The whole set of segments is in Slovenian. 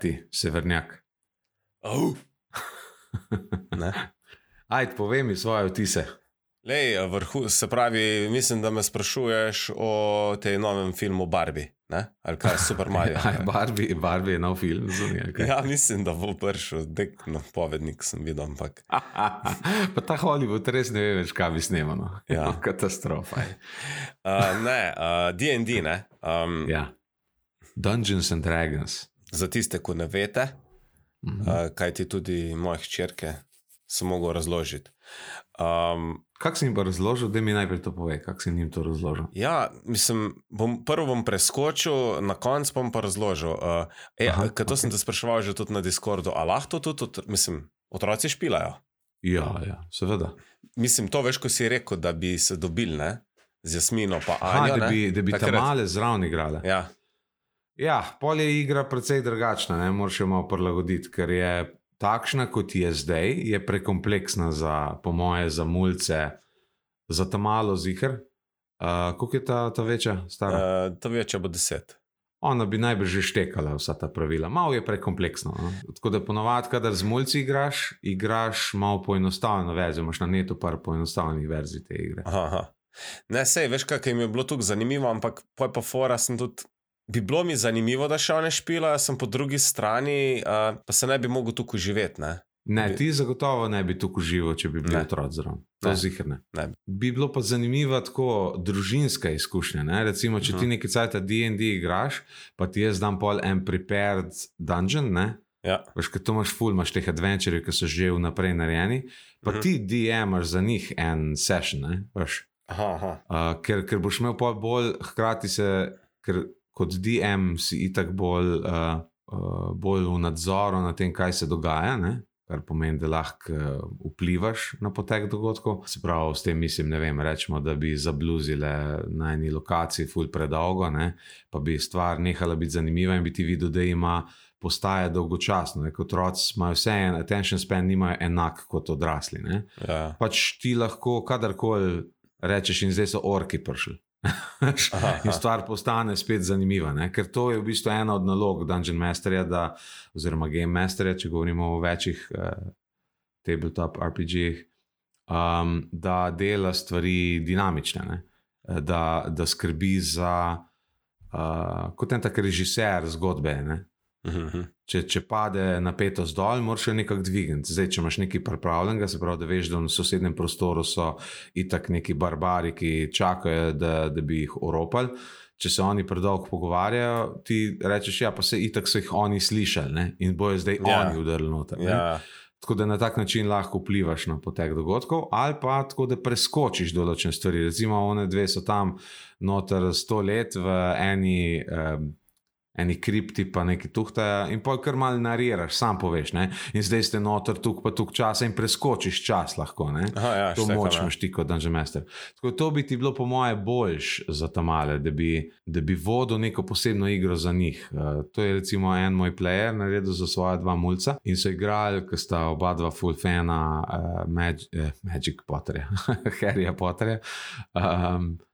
Je ti, severnjak? Oh. Ne. Ajde, povej mi svoje vtise. Lej, vrhu, se pravi, mislim, da me sprašuješ o tej novem filmu Barbie. Ne? Ali kaj, Super Mario. Aj, Barbie, Barbie je nov film njega. ja, mislim, da bo prišel, dek na povednik sem videl, ampak. pa ta Hollywood res ne ve več, kaj bi snimano. Ja. Katastrofa je. Uh, ne, uh, DD, ne. Um, Ja. Dungeons and Dragons. Za tiste, ki ne veste, Mhm. uh, kaj ti tudi moje hčerke sem mogel razložiti. Um, Kako si jim pa razložil, da mi najprej to pove, kako si jim to razložil? ja, mislim, bom, prvo bom preskočil, na koncu bom pa razložil. Uh, e, Aha, to okej. sem te spraševal že tudi na Discordu, ali lahko to tudi, mislim, otroci špilajo. Ja, ja, seveda. Mislim, to veš, ko si rekel, da bi se dobili, ne? Z Jasmino pa Aha, Anjo. da ne? bi, da bi tam male zraven igrale. Ja, Ja, pol je igra precej drugačna, ne moraš jo malo prilagoditi, ker je takšna, kot je zdaj, je prekompleksna za, po moje, za mulce, za ta malo zihar. Uh, Kako je ta, ta večja, stara? Uh. uh, to več bo deset. Ona bi najbrž že štekala vsa ta pravila. Malo je prekompleksno. No? Tako da ponovadi, kadar z mulci igraš, igraš malo poenostavljeno verzijo, imaš na netu par poenostavljenih verzij te igre. Aha, aha. Ne, sej, veš, kaj jim je bilo tukaj zanimivo, ampak poj pa fora sem tudi. Bi bilo mi zanimivo, da še one špilajo, sem po drugi strani, uh, pa se ne bi mogel tukaj živeti. Ne? Ne, Bi- ti zagotovo ne bi tukaj živel, če bi bil otrok zraven. To je zihrne. Ne. Bi bilo pa zanimiva tako družinska izkušnja. Ne? Recimo, če ti Mhm. nekaj cajt DD igraš, pa ti jaz dam pol en prepared dungeon, ne? Ja. Veš, ker to imaš ful, imaš teh adventurjev, ki so že vnaprej narejeni, pa Mhm. ti DM-aš za njih en session, ne? Veš. Aha, aha. Uh, ker, ker boš imel pol bolj, hkrati se, ker kot DM si itak bolj, uh, uh, bolj v nadzoru nad tem, kaj se dogaja, ne? kar pomeni, da lahko uh, vplivaš na potek dogodkov. Se pravi, s tem mislim, ne vem, rečemo, da bi zabluzile na eni lokaciji ful predolgo, ne? pa bi stvar nehala biti zanimiva in bi ti videl, da ima. Postaje dolgočasno, ne, kot otroci imajo vse en, attention span, nimajo enak kot odrasli. Ne Ja. pač ti lahko kadarkoli rečeš, in zdaj so orki prišli. In stvar postane spet zanimiva, ne? ker to je v bistvu ena od nalog Dungeon Masterja, da, oziroma Game Masterja, če govorimo o večjih uh, tabletop RPG-jih, um, da dela stvari dinamične, ne? Eh, da, da skrbi za, uh, kot en tak režiser zgodbe. Ne? Mhm, mhm. Če, če pade napetost dol, moraš jo nekako dvigniti. Zdaj, če imaš nekaj pripravljenega, se pravi, da veš, da v sosednjem prostoru so itak neki barbari, ki čakajo, da, da bi jih oropali. Če se oni predolgo pogovarjajo, ti rečeš, ja, pa se itak so jih oni slišali ne? in bojo zdaj Ja. oni udarili noter. ne. Ja. Tako da na tak način lahko vplivaš na potek dogodkov, ali pa tako, da preskočiš določene stvari. Recimo, one dve so tam noter sto let v eni. Um, Eni kripti, pa neki tuhtaja, in pol kar mal nariraš, sam poveš. Ne? In zdaj ste noter, tukaj pa tukaj časa, in preskočiš čas lahko. Ne? Aha, ja, To štekam, moč imaš ti kot Dungeon Master. Tako to bi ti bilo, po moje, boljš za tamale, da bi, da bi vodil neko posebno igro za njih. Uh, to je recimo en moj player naredil za svoja dva mulca in so igrali, ker sta oba dva full fana uh, Mag eh, Magic Potterja, Harryja Potterja. Um, So,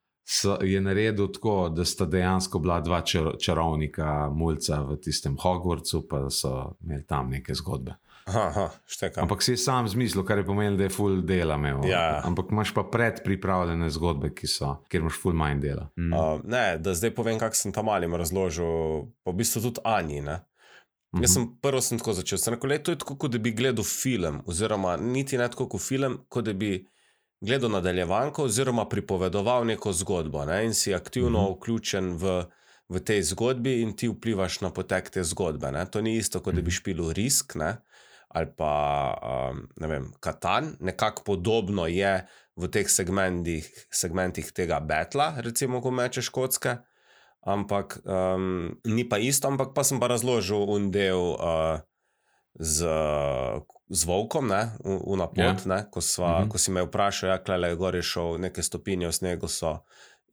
je naredil tako, da sta dejansko bila dva čar, čarovnika, mulca v tistem Hogwartsu, pa so imeli tam neke zgodbe. Aha, aha, štekam. Ampak si je sam zmislil, kar je pomenilo, da je full dela imel. Ja. Ampak imaš pa predpripravljene zgodbe, ki so, kjer imaš full manj dela. Mm. Uh, ne, da zdaj povem, kako sem tam malim razložil, pa v bistvu tudi Ani. Ne? Mhm. Jaz sem prvo sem tako začel. Sem rekel, le, to je tako, kot da bi gledal film, oziroma niti ne tako kot film, kot da bi gledal nadaljevanko, oziroma pripovedoval neko zgodbo ne? in si aktivno uh -huh. vključen v, v tej zgodbi in ti vplivaš na potek te zgodbe. Ne? To ni isto, kot da bi Mhm. špil risk ne? ali pa um, ne vem, katan, nekako podobno je v teh segmentih, segmentih tega betla, recimo, ko mečeš kocke. Ampak um, ni pa isto, ampak pa sem pa razložil un del uh, z, z volkom, ne, v napot. Ja. Yeah. Ko, sva, Mhm. ko si me vprašal, ja, klej, gor je šel, neke stopinje v snegu so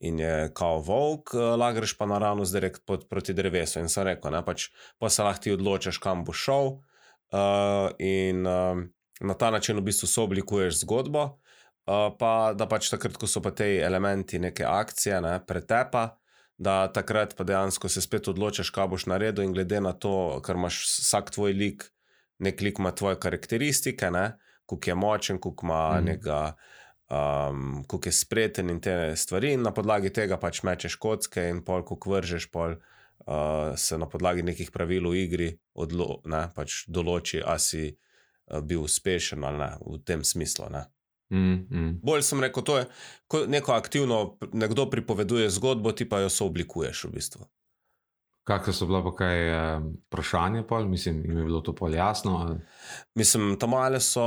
in je kao volk, uh, lagreš pa naravno direkt pod, proti drevesu. In sem rekel, ne, pač pa se lahko ti odločiš, kam bo šel. Uh, in um, na ta način v bistvu sooblikuješ zgodbo. Uh, pa da pač takrat, ko so pa te elementi neke akcije, ne, pretepa, da takrat pa dejansko se spet odločiš, kaj boš naredil, in glede na to, ker imaš vsak tvoj lik, nek lik ima tvoje karakteristike, kako je močen, kako ima mm. nekega. Um, kako je spreten in te stvari, in na podlagi tega pač mečeš kocke, in pol, ko vržeš, pol uh, se na podlagi nekih pravil v igri odlo, ne, pač določi, ali si uh, bil uspešen ali ne, v tem smislu. Ne. Mm, mm. Bolj sem rekel, to je ko neko aktivno, nekdo pripoveduje zgodbo, ti pa jo sooblikuješ v bistvu. Kakšne so bila pa kaj eh, vprašanja, pol? mislim, jim je bilo to pol jasno. Ali? Mislim, tam male so,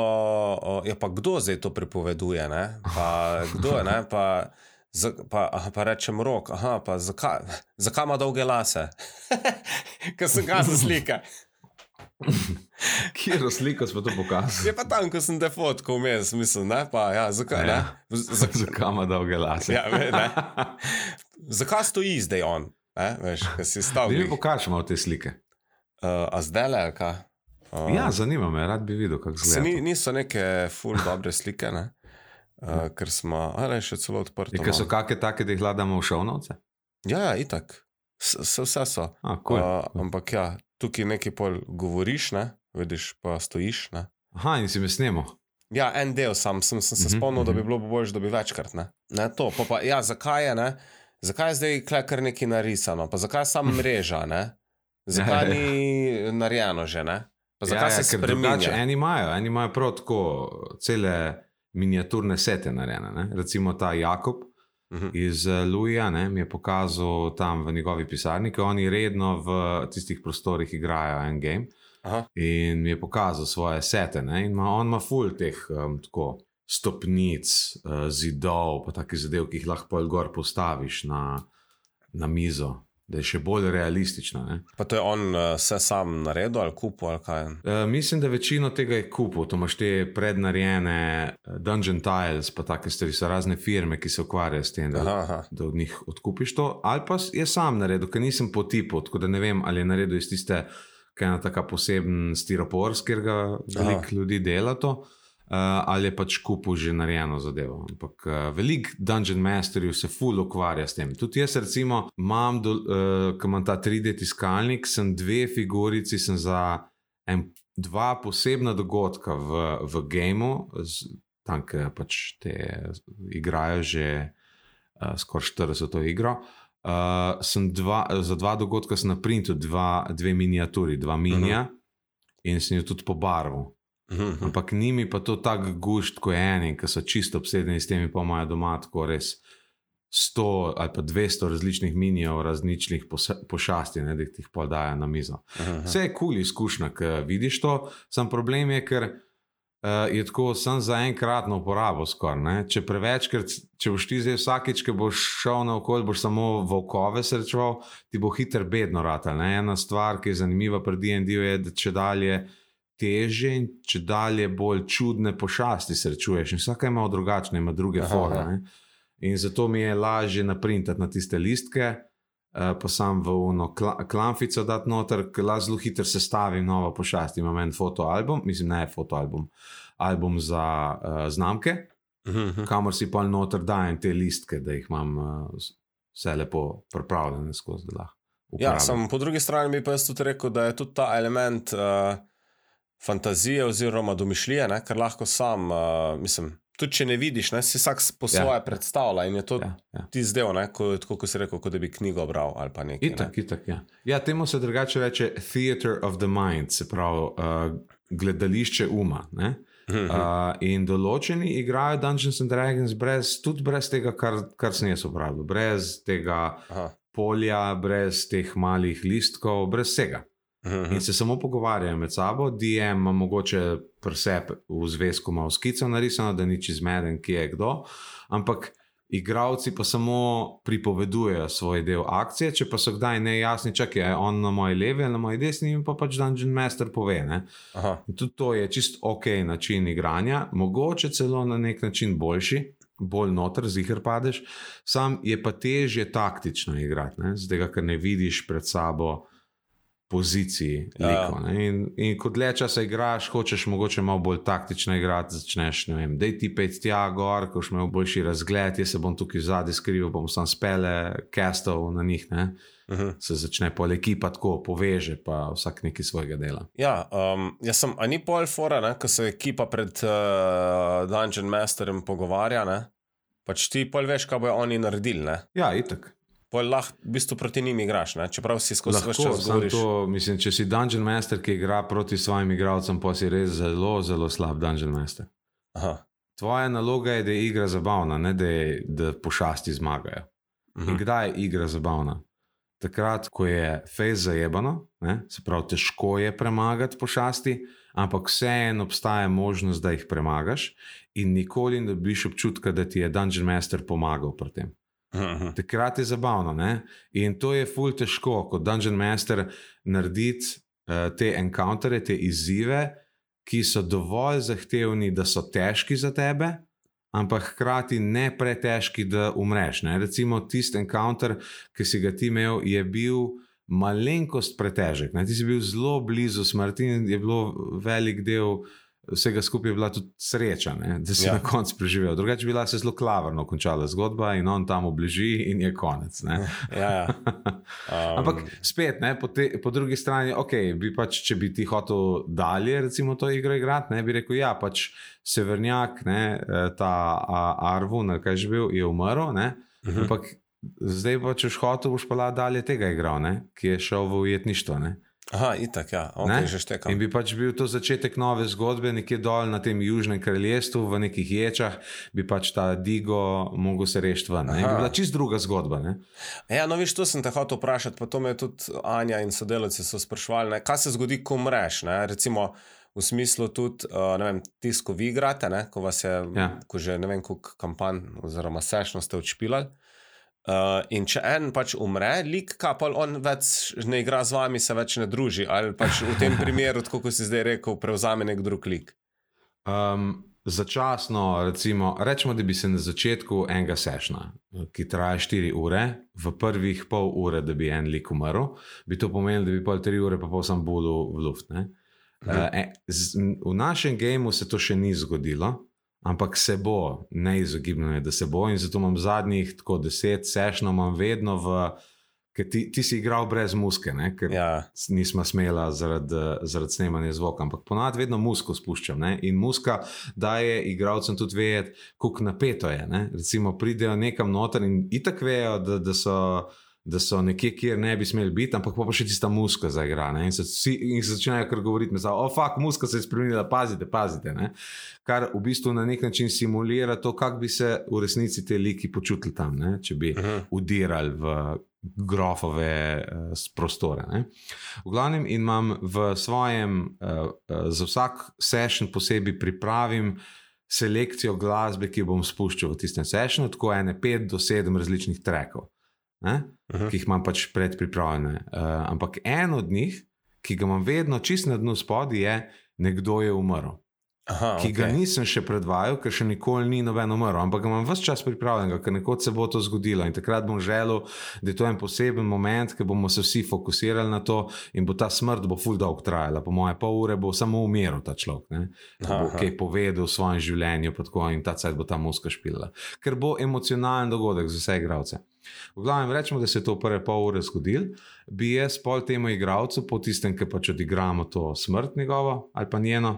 ja, pa kdo zdaj to pripoveduje, ne? Pa kdo je, ne? Pa, za, pa, aha, pa rečem rok, aha, pa zakaj, zakaj ima dolge lase? Ker sem ga za slika. Kje je sliko, smo to pokazali? Je pa tam, ko sem te fotko vmes, mislim, ne? Pa, ja, zakaj, ne? Ja. Z- Zakaj ima dolge lase? Ja, ve, ne. Zakaj stoji zdaj on? Ne? Veš, kaj si stal. Da mi glih. pokažemo te slike. Uh, a zdaj le, kaj? Uh, Ja, zanima me, rad bi videl, kako zgleda. ni, niso neke full dobre slike, ne? Uh, ker smo, ali še celo odprti. Ker so kakšne take, da jih hladamo v šovnovce? Ja, ja, itak. S- Vse so. A, cool. Uh, ampak ja, tukaj nekaj pol govoriš, ne? vidiš, pa stojiš. Ne? Aha, in si me snemo. Ja, en del sam sem, sem se Mhm, spomnil, da bi mhm. bilo bolje, da bi večkrat. Ne, ne to. Pa, pa, ja, zakaj je, ne? Zakaj je zdaj kar nekaj narisano, pa zakaj je samo mreža, ne? zakaj ni narejeno že, ne? pa zakaj ja, ja, se spremenja. Eni imajo, eni imajo prav tako cele miniaturne sete narejene. Ne? Recimo ta Jakob Mhm. iz eh, Luja ne, mi je pokazal tam v njegovi pisarni, ker oni redno v tistih prostorih igrajo en game. Aha. In mi je pokazal svoje sete. Ne? In ima, on ima ful teh um, tako, stopnic, uh, zidov, pa takih zadev, ki jih lahko pol gor postaviš na, na mizo, da je še bolj realistično. Ne? Pa to je on uh, vse sam naredil ali kupil ali kaj. Uh, mislim, da večino tega je kupil. To imaš te prednarejene uh, Dungeon Tiles, pa take stvari, so razne firme, ki se ukvarjajo s tem, da, Aha, aha. da od njih odkupiš to. Ali pa je sam naredil, ker nisem po tipu, tako da ne vem, ali je naredil iz tiste, ki je ena taka poseben stiropor, s katerega veliko ljudi dela to. Uh, ali je pač kupil že narejeno zadevo. Ampak uh, veliko Dungeon Masterjev se ful ukvarja s tem. Tudi jaz, recimo, imam, do, uh, ko imam ta 3D tiskalnik, sem dve figurici, sem za en, dva posebna dogodka v, v gameu, tam, ki pač te igrajo že uh, skoraj 40 igro. Uh, sem dva, za dva dogodka sem naprintil dva, dve miniaturi, dva minija uh -huh. in sem jo tudi pobarval. Mhm. Ampak njimi pa to tako gušt, kot eni, ki so čisto obsedeni s temi, pa imajo doma tako res 100 ali pa 200 različnih minijev, različnih pošasti, ne, da jih jih podajo na mizo. Mhm. Vse je kul cool izkušnja, ki vidiš to, sam problem je, ker uh, je tako sem za enkratno uporabo skoraj. ne. Če prevečkrat, če boš ti zdaj vsakič, ki boš šel na okolje, boš samo volkove srečeval, ti bo hiter bedno ratal. Ne. Ena stvar, ki je zanimiva pri DND-ju je, da če dalje. Teže in če dalje bolj čudne pošasti srečuješ, in vsaka ima drugačne, ima druge forme. In zato mi je lažje naprintati na tiste listke, uh, pa sam v uno kla, klamfico dati noter, ker zelo hitro sestavim novo pošast. Imam en fotoalbum, mislim, ne fotoalbum, album za uh, znamke, Mhm, mhm. kamor si pa noter dajem te listke, da jih imam uh, vse lepo pripravljene skozi. da lahko Ja, uporabim. sam po drugi strani bi pa jaz tudi rekel, da je tudi ta element uh, fantazije oziroma domišljije, ne, ker lahko sam, uh, mislim, tudi če ne vidiš, ne, si vsak po Ja. svoje predstavlja in je to Ja, ja. ti zdel, ne, ko, tako kot si rekel, kot da bi knjigo bral ali pa nekaj. Ne. Itak, itak, ja. ja, temu se drugače reče Theatre of the Mind, se pravi uh, gledališče uma. Ne? Uh, in določeni igrajo Dungeons and Dragons brez, tudi brez tega, kar, kar sem jaz uporabil, brez tega Aha. polja, brez teh malih listkov, brez vsega. Mhm, mhm. In se samo pogovarjajo med sabo, DM ima mogoče presep v zvezku, malo skico narisano, da ni čezmeden, kje je kdo, ampak igravci pa samo pripovedujejo svoj del akcije, če pa so kdaj nejasni, čakaj, je on na moji levi ali na moji desni, jim pa pač Dungeon Master pove. In tudi to je čist ok način igranja, mogoče celo na nek način boljši. Bolj noter, zihar padeš, sam je pa težje taktično igrati, ne? zdaj, ker ne vidiš pred sabo poziciji. Ja. Liko, ne. in, in kot dlje časa igraš, hočeš mogoče malo bolj taktično igrati, začneš, ne vem, da ti pet tja gor, ko boš imel boljši razgled, jaz se bom tukaj zadaj skrival, bom sam spele, kastov na njih. Ne. Uh -huh. Se začne pol ekipa tako poveže, pa vsak nekaj svojega dela. Ja, um, jaz sem, a ni pol fora, ko se ekipa pred uh, Dungeon Masterjem pogovarja, ne, pač ti pol veš, kaj bojo oni naredili, ne. Ja, itak. Lahko v bistvu proti njim igraš, ne, čeprav si skozi vse čas govoriš. to, mislim, če si Dungeon Master, ki igra proti svojim igralcem, pa si res zelo, zelo slab Dungeon Master. Aha. Tvoja naloga je, da je igra zabavna, ne da, je, da pošasti zmagajo. In Mhm. kdaj je igra zabavna? Takrat, ko je fejs zajebano, ne? se pravi, težko je premagati pošasti, ampak vseeno obstaja možnost, da jih premagaš, in nikoli ne dobiš občutka, da ti je Dungeon Master pomagal pri tem. Mhm. Takrat je zabavno. Ne? In to je ful težko, kot Dungeon Master, narediti uh, te encountere, te izzive, ki so dovolj zahtevni, da so težki za tebe, ampak hkrati ne pretežki, da umreš. Ne? Recimo tisti encounter, ki si ga ti imel, je bil. Malenkost pretežek. Ne? Ti si bil zelo blizu smrti, in je bilo velik del vsega skupaj, je bila tudi sreča, ne? da si Ja. na koncu preživel. Drugače bi bila se zelo klavrno končala zgodba in on tam obleži in je konec. Ne? Ja, ja. Um, Ampak spet, ne, po, te, po drugi strani, okay, bi pač, če bi ti hotel dalje, recimo, to igro igrati, ne, bi rekel, ja, pač severnjak, ne, eh, ta Arvun, kaj že bil, je umrl. Ne, mhm. ampak zdaj pa, če hotel, boš pa lahko dalje tega igral, ne, ki je šel v ujetništvo. Ne. Aha, itak, ja, ok, Ne? že štekam. In bi pač bil to začetek nove zgodbe, nekje dol na tem južnem kraljestvu, v nekih ječah, bi pač ta Digo mogel se rešiti ven. Bi bila čist druga zgodba. Ne? Ja, no, viš, to sem te hotel vprašati, pa to me tudi Anja in sodelavci so sprašvali, ne, kaj se zgodi, ko umreš. Ne? Recimo v smislu tudi, uh, ne vem, tisto, ko vi igrate, ne? ko vas je, Ja. ko že ne vem, koliko kampanj oziroma sešno ste odšpilali. Uh, in če en pač umre, lik kapal, on več ne igra z vami, se več ne druži. Ali pač v tem primeru, tako kot si zdaj rekel, prevzame nek drug lik. Um, začasno, recimo, rečemo, da bi se na začetku enega sešna, ki traja 4 ure, v prvih pol ure, da bi en lik umrl, bi to pomenilo, da bi pol 3 ure pa pol sam bulil v luft. Ne? Uh, v našem gameu se to še ni zgodilo, ampak se bo, neizogibno je, da se bo. In zato imam zadnjih tako deset sešnov, imam vedno v. Ker ti, ti si igral brez muske, ne? ker Ja, nismo smela zaradi, zaradi snemanja zvoka, ampak ponavadi vedno musko spuščam. Ne? In muska daje igralcem tudi vedeti, kako napeto je. Ne? Recimo, pridejo nekam noter in itak vejo, da, da so. Da so nekje, kjer ne bi smeli biti, ampak pa, pa še tista muska zaigra. Ne? In se vsi in se začnejo kar govoriti, da je oh, muska se je spremenila, pazite, pazite. Ne? Kar v bistvu na nek način simulira to, kako bi se v resnici te liki počutili tam, ne? če bi Mhm. udirali v grofove uh, prostore. Ne? V glavnem, imam v svojem, uh, uh, za vsak session posebej pripravim selekcijo glasbe, ki jo bom spuščal v tistem sessionu, tako ene pet do sedem različnih trekov, ne? Mhm. ki jih imam pač predpripravljene. Uh, ampak en od njih, ki ga imam vedno čist na dnu spodaj, je Nekdo je umrl Aha, ki okay. ga nisem še predvajal, ker še nikoli ni noben umrl, ampak ga imam vse čas pripravljenega, ker nekoč se bo to zgodilo in takrat bom želel, da je to en poseben moment, ker bomo se vsi fokusirali na to in bo ta smrt bo full dolg trajala. Po moje pol ure bo samo umiril ta človek, ne? Ko bo Aha. kaj povedal v svojem življenju tako, in ta cajt bo ta muska špila. Ker bo emocionalen dogodek za vse igralce. V glavnem, rečemo, da se je to v prve pol ure zgodil, bi jaz pol temu igralcu, po tistem, ki pač odigramo to smrt njegovo ali pa njeno,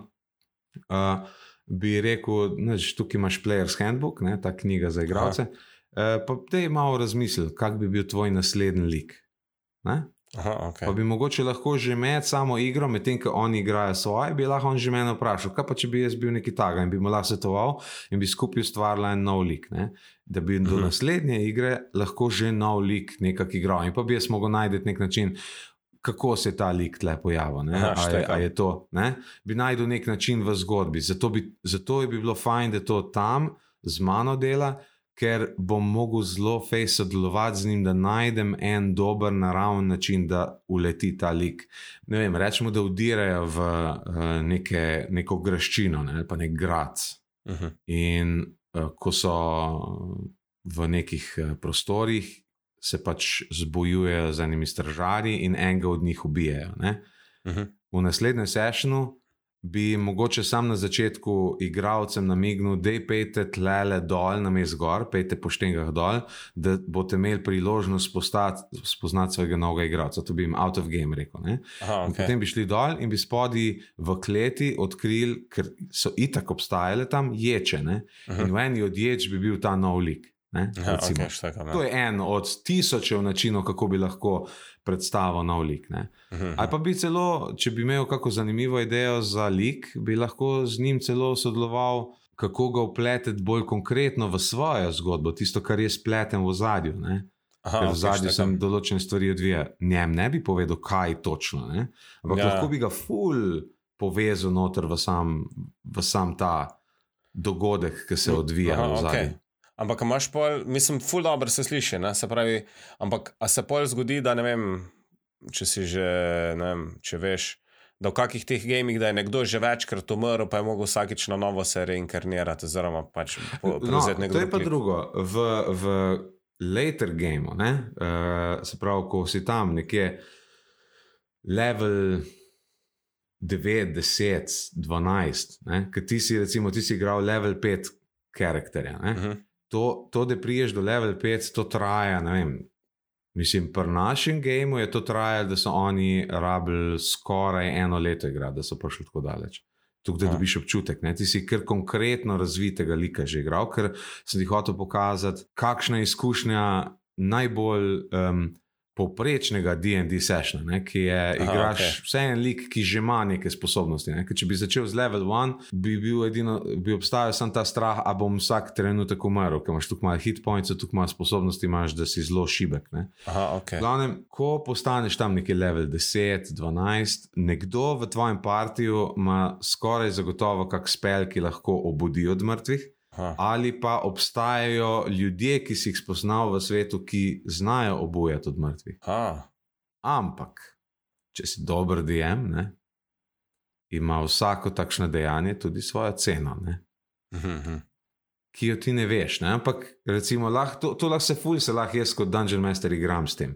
uh, bi rekel, da tukaj imaš Player's Handbook, ne, ta knjiga za igralce. Uh, pa te malo razmisli, kak bi bil tvoj naslednji lik. Ne? Aha, okay. Pa bi mogoče lahko že med samo igro, medtem ko oni igrajo svoje, bi lahko on že mene vprašal, kaj pa če bi jaz bil neki taga in bi mu lahko svetoval in bi skupaj ustvarila en nov lik. Ne? Da bi do Mhm. naslednje igre lahko že nov lik nekako igral in pa bi jaz mogel najti nek način. Kako se je ta lik tle pojavil? ne? Aha, A je, a je to, ne? bi najdel nek način v zgodbi. Zato bi, zato bi bilo fajn, da to tam z mano dela, ker bom mogel zelo fej sodelovati z njim, da najdem en dober, naraven način, da uleti ta lik. Ne vem, rečemo, da udirajo v uh, neke, neko graščino ne, ali pa nek grad. Mhm. In uh, ko so v nekih uh, prostorih, se pač zbojujejo z enimi stražarji in enega od njih ubijajo. Ne? Uh -huh. V naslednjem sessionu bi mogoče sam na začetku igralcem namignil, da pejte tlele dol, na mest gor, pejte po štengah dol, da boste imeli priložnost postati, spoznati svojega novega igralca. To bi jim out of game rekel. Aha, In okay. Potem bi šli dol in bi spodaj v kleti odkrili, ker so itak obstajale tam ječe. Ne? In v eni od ječ bi bil ta nov lik. Ne? Aha, Recimo. okay, štekam, ja. To je en od tisočev načinov, kako bi lahko predstavil nov lik. Ne? Mhm. Ali pa bi celo, če bi imel kako zanimivo idejo za lik, bi lahko z njim celo sodeloval, kako ga upleteti bolj konkretno v svojo zgodbo, tisto, kar je spletem v zadju. Aha, Ker v štekam. sem določene stvari odvija. Njem ne bi povedal, kaj točno, ne? ampak Ja. ja. lahko bi ga ful povezal noter v sam, v sam ta dogodek, ki se odvija Aha, okej. Ampak imaš pol, mislim, ful dobro se sliši, ne? se pravi, ampak a se pol zgodi, da ne vem, če si že, ne vem, če veš, da v kakih teh gamih, da je nekdo že večkrat umrl, pa je mogel vsakič na novo se reinkarnirati, oziroma pač No, prevzeti nekdo. to je pa drugo. V, v later gameu, ne, uh, se pravi, ko si tam nekje level 9, 10, 12, ker ti si recimo ti si igral level 5 karakterja. ne. Mhm. To, to, da priješ do level 5, to traja, ne vem. Mislim, pri našem gameu je to trajalo, da so oni rabili skoraj eno leto igrati, da so prišli tako daleč. Tukaj, Aha. dobiš občutek, ne? ti si kar konkretno razvitega lika že igral, ker sem ti hotel pokazati, kakšna je izkušnja najbolj um, povprečnega DD sessiona, ne? ki je, Aha, igraš okay. vse en lik, ki že ima neke sposobnosti. Ne? Ker Če bi začel z level 1, bi, bil edino, bi obstajal samo ta strah, da bom vsak trenutek umrl, ker imaš tukaj malo hit points, tukaj malo sposobnosti, imaš, da si zelo šibek. Ne? Aha, ok. V glavnem, ko postaneš tam neki level 10, 12, nekdo v tvojem partiju ima skoraj zagotovo kak spel, ki lahko obudi od mrtvih. Aha. Ali pa obstajajo ljudje, ki si jih spoznal v svetu, ki znajo obujati od mrtvih. Aha. Ampak, če si dober DM, ne, ima vsako takšno dejanje tudi svojo ceno, ne, Mhm, mhm. ki jo ti ne veš. Ne. Ampak, recimo, lahko, to, to lahko se fulj, se lahko jaz kot Dungeon Master igram s tem,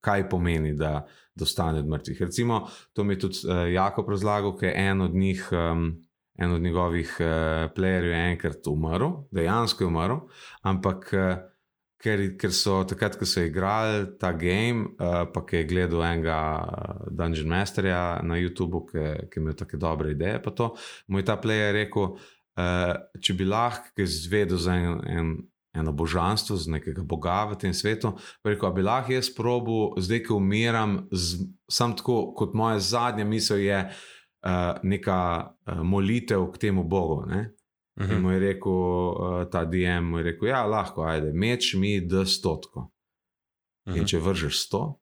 kaj pomeni, da dostane od mrtvih. Recimo, to mi je tudi uh, Jakob razlagal, ker je en od njih. Um, En od njegovih uh, playerjev je enkrat umrl, dejansko je umrl, ampak uh, ker, ker so takrat, ko so igrali ta game, uh, pa ki je gledal enega Dungeon Masterja na YouTubu, ki, je imel tako dobre ideje, pa to, mu je ta player rekel, uh, če bi lahko kaj izvedel za en, en, eno božanstvo, z nekega boga v tem svetu, pa rekel, a bi lahko jaz probil, zdaj, ko umiram, z- sam tako, kot moja zadnja misel je. Uh, neka uh, molitev k temu Bogu. Ne? In Mhm. mu je rekel, uh, ta DM, mu je rekel, ja, lahko, ajde, meč mi da stotko. In Mhm. če vržeš sto,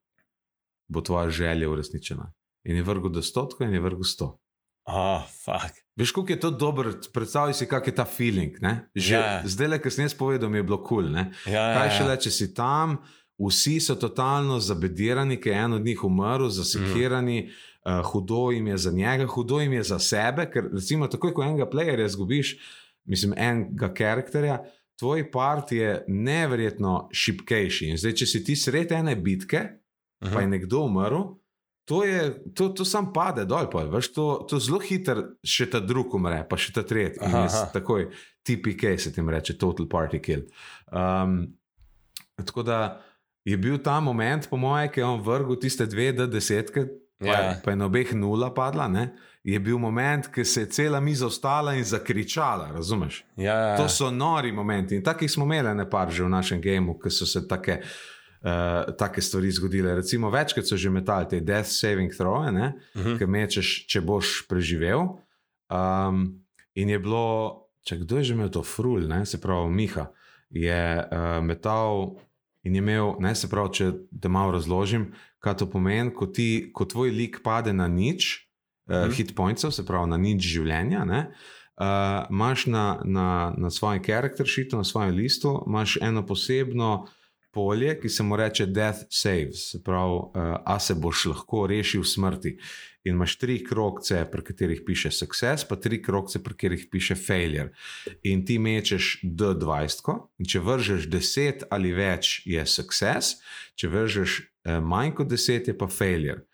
bo tvoja želja uresničena. In je vrgel da stotko, in je vrgel sto. Ah, fuck. Veš, kako je to dobro, predstavljaj si, kak je ta feeling. ne? Že Ja. zdaj, le, kar sem jaz povedal, mi je bilo kul. Cool, Ja, ja, Kaj še le, če si tam, vsi so totalno zabedirani, ker je en od njih umrl, zasekirani, mm. Uh, hudo jim je za njega, hudo jim je za sebe. Ker recimo, takoj ko enega playerja zgubiš, mislim, enega karakterja, tvoj part je neverjetno šipkejši. In zdaj, če si ti sred ene bitke, Mhm. pa je nekdo umrl. To, je, to, to sam pade dol, pa, veš, to, to zelo hitro še ta drug umre, pa še ta tretji. In jaz. Takoj, TPK se tem reče, Total Party Kill. Um, tako da je bil ta moment, po mojem, ki je on vrgel tiste dve, da desetke, pa, Ja. pa je na obeh nula padla. Ne? Je bil moment, ki se je cela miza ostala in zakričala, razumeš? Ja, ja, ja. To so nori momenti in takih smo imeli ne par že v našem gameu, ki so se take, uh, take stvari zgodile. Recimo, večkrat so že metali te death saving throwe, ne, Mhm. ki mečeš, če boš preživel. Um, in je bilo, če kdo je že imel to frul, ne, se pravi, Miha je uh, metal. In je imel, ne se pravi, če te malo razložim, kaj to pomeni, ko, ti, ko tvoj lik pade na nič, uh, Mhm. hit pointsov, se pravi na nič življenja, ne, uh, imaš na, na, na svojem karakter sheetu, na svojem listu, imaš eno posebno polje, ki se mu reče Death Saves, se pravi, uh, a se boš lahko rešil smrti. In imaš tri krokce, pri katerih piše success, pa tri krokce, pri katerih piše failure. In ti mečeš D20, in če vržeš 10 ali več, je success, če vržeš uh, manj kot 10, je pa failure.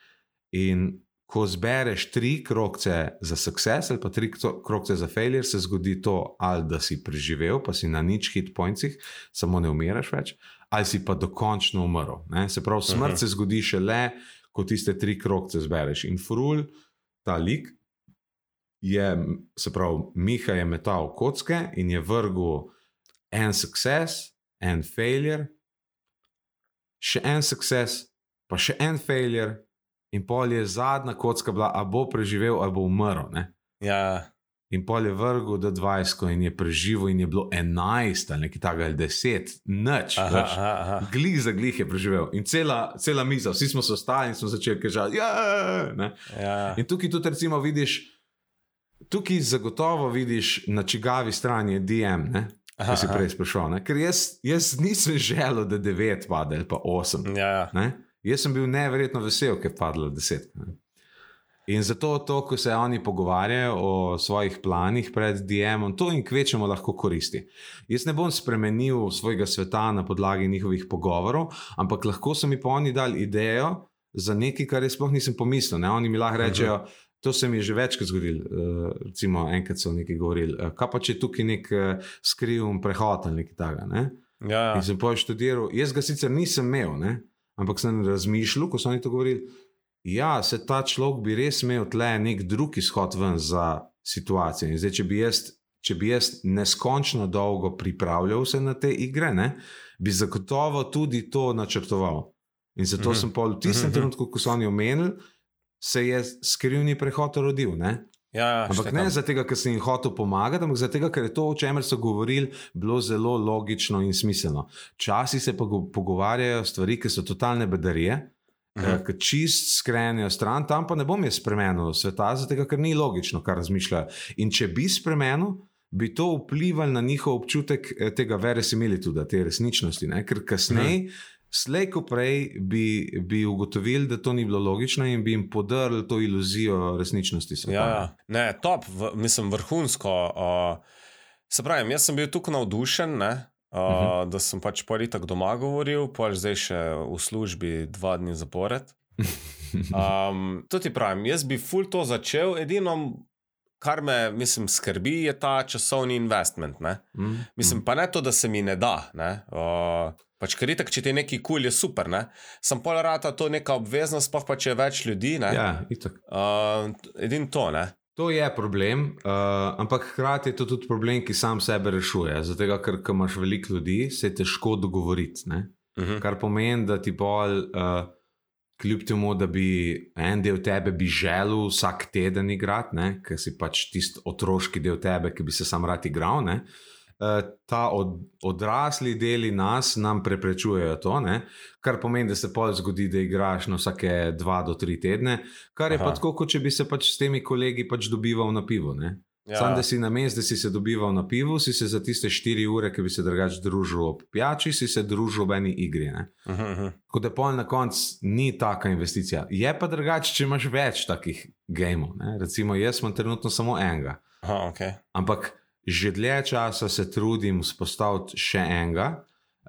In ko zbereš tri krokce za success ali pa tri krokce za failure, se zgodi to, ali da si preživel, pa si na nič hit pointih, samo ne umiraš več, ali si pa dokončno umrl. Ne? Se pravi, smrt uh -huh. se zgodi šele, ko tiste tri krokce zbereš. In frul, ta lik. Je, se pravi, Miha je metal kocke in je vrgel en success, en failure, še en success, pa še en failure, in pol je zadnja kocka bila, ali bo preživel ali bo umrl. Ja. In pol je vrgel do 20 in je preživel, in je bilo 11 ali nekaj takega, ali 10, noč. Glih za glih je preživel. In cela, cela miza, vsi smo se ostali in smo začeli kažati. Ja, ja. In tukaj tudi, recimo, vidiš, tukaj zagotovo vidiš, na čigavi strani je DM. Ne? Ki si prej sprašal, ker jaz, jaz nisem želel, da 9 pade ali pa 8. Ja. Jaz sem bil neverjetno vesel, ker je padlo deset. In zato to, ko se oni pogovarjajo o svojih planih pred DM-om, to jim kvečemo lahko koristi. Jaz ne bom spremenil svojega sveta na podlagi njihovih pogovorov, ampak lahko so mi pa oni dali idejo za nekaj, kar jaz sploh nisem pomislil. Ne? Oni mi lahko rečejo, uh -huh. to se mi je že večkrat zgodilo. Uh, recimo, enkrat so nekaj govorili, uh, kaj pa če je tukaj nek uh, skrivljen prehod ali nekaj takega. Ne? Ja, ja. In sem pa študiral, jaz ga sicer nisem imel. Ne? Ampak sem razmišljal, ko so oni to govorili, ja, se ta človek bi res imel tle nek drug izhod ven za situacijo. In zdaj, če bi jaz, če bi jaz neskončno dolgo pripravljal se na te igre, ne, bi zagotovo tudi to načrtoval. In zato mm -hmm. sem pa v tistem mm -hmm. trenutku, ko so oni omenili, se je skrivni prehod rodil. Ne. Ja, ja ampak ne zato, ker sem jim hotel pomagati, ampak zato, ker je to, o čemer so govorili, bilo zelo logično in smiselno. Včasih se pogovarjajo stvari, ki so totalne bedarije, -huh. ki čist skrenijo stran, tam pa ne bom jaz spremenil sveta, zato, ker ni logično, kar razmišljajo. In če bi spremenil, bi to vplivalo na njihov občutek eh, tega veresimilituda, te resničnosti, ne? ker kasneje. Uh -huh. Slej, ko prej bi, bi ugotovili, da to ni bilo logično in bi jim podarili to iluzijo resničnosti. Sveta. Ja, ne, top, v, mislim, vrhunsko. Uh, se pravi, jaz sem bil tukaj navdušen, ne, uh, uh. -huh. da sem pač pol tako doma govoril, pol zdaj še v službi dva dni zapored. Um, to ti pravim, jaz bi ful to začel, edino. Kar me, mislim, skrbi, je ta časovni investment. Mm, mislim, mm. pa ne to, da se mi ne da. Ne? Uh, Pač, ker itak, če ti je neki kul, cool, je super. Ne? Sam pol rata to neka obveznost, pa če je več ljudi. Ne? Ja, itak. Uh, Edin to, ne. To je problem, uh, ampak hkrati je to tudi problem, ki sam sebe rešuje. Zato, ker imaš veliko ljudi, se je težko dogovoriti. Uh mhm. -huh. Kar pomeni, da ti bolj, uh, kljub temu, da bi en del tebe bi želel vsak teden igrati, ker si pač tisti otroški del tebe, ki bi se sam rad igral. Ne? Eh, ta od, odrasli deli nas nam preprečujejo to, ne? kar pomeni, da se pol zgodi, da igraš na vsake dva do tri tedne, kar je Aha. pa tako, kot če bi se pač s temi kolegi pač dobival na pivo. Ja. Sam, da si na mestu, da si se dobival na pivu, si se za tiste štiri ure, ki bi se drugače družil ob pijači, si se družil v eni igri. Uh -huh. Da pol na koncu ni taka investicija. Je pa drugače, če imaš več takih gejmov. Recimo, jaz imam trenutno samo enega. Aha, okay. Ampak že dlje časa se trudim spostaviti še enega,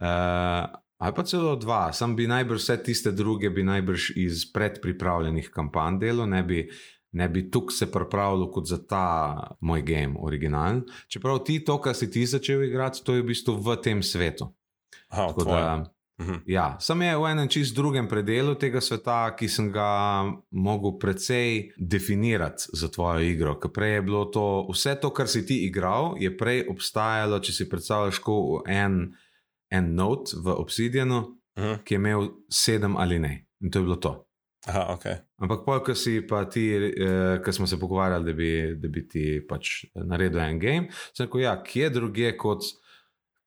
uh, ali pa celo dva. Sam bi najbrž vse tiste druge, bi najbrž iz predpripravljenih kampanj delo, ne bi, ne bi tukaj se pripravljal kot za ta moj game, originalen. Čeprav ti to, kar si ti začel igrati, to je v bistvu v tem svetu. Aha, Tako da. Mhm. Ja, sem je v enem čist drugem predelu tega sveta, ki sem ga mogel precej definirati za tvojo igro. Ker prej je bilo to, vse to, kar si ti igral, je prej obstajalo, če si predstavljaš, kot en, en note v Obsidianu, uh mhm. -huh. ki je imel sedem ali ne. In to je bilo to. Aha, okay. Ampak, pol, ko si pa ti, eh, ki smo se pogovarjali, da bi, da bi ti pač naredil en game, sem rekel, ja, kje drugje kot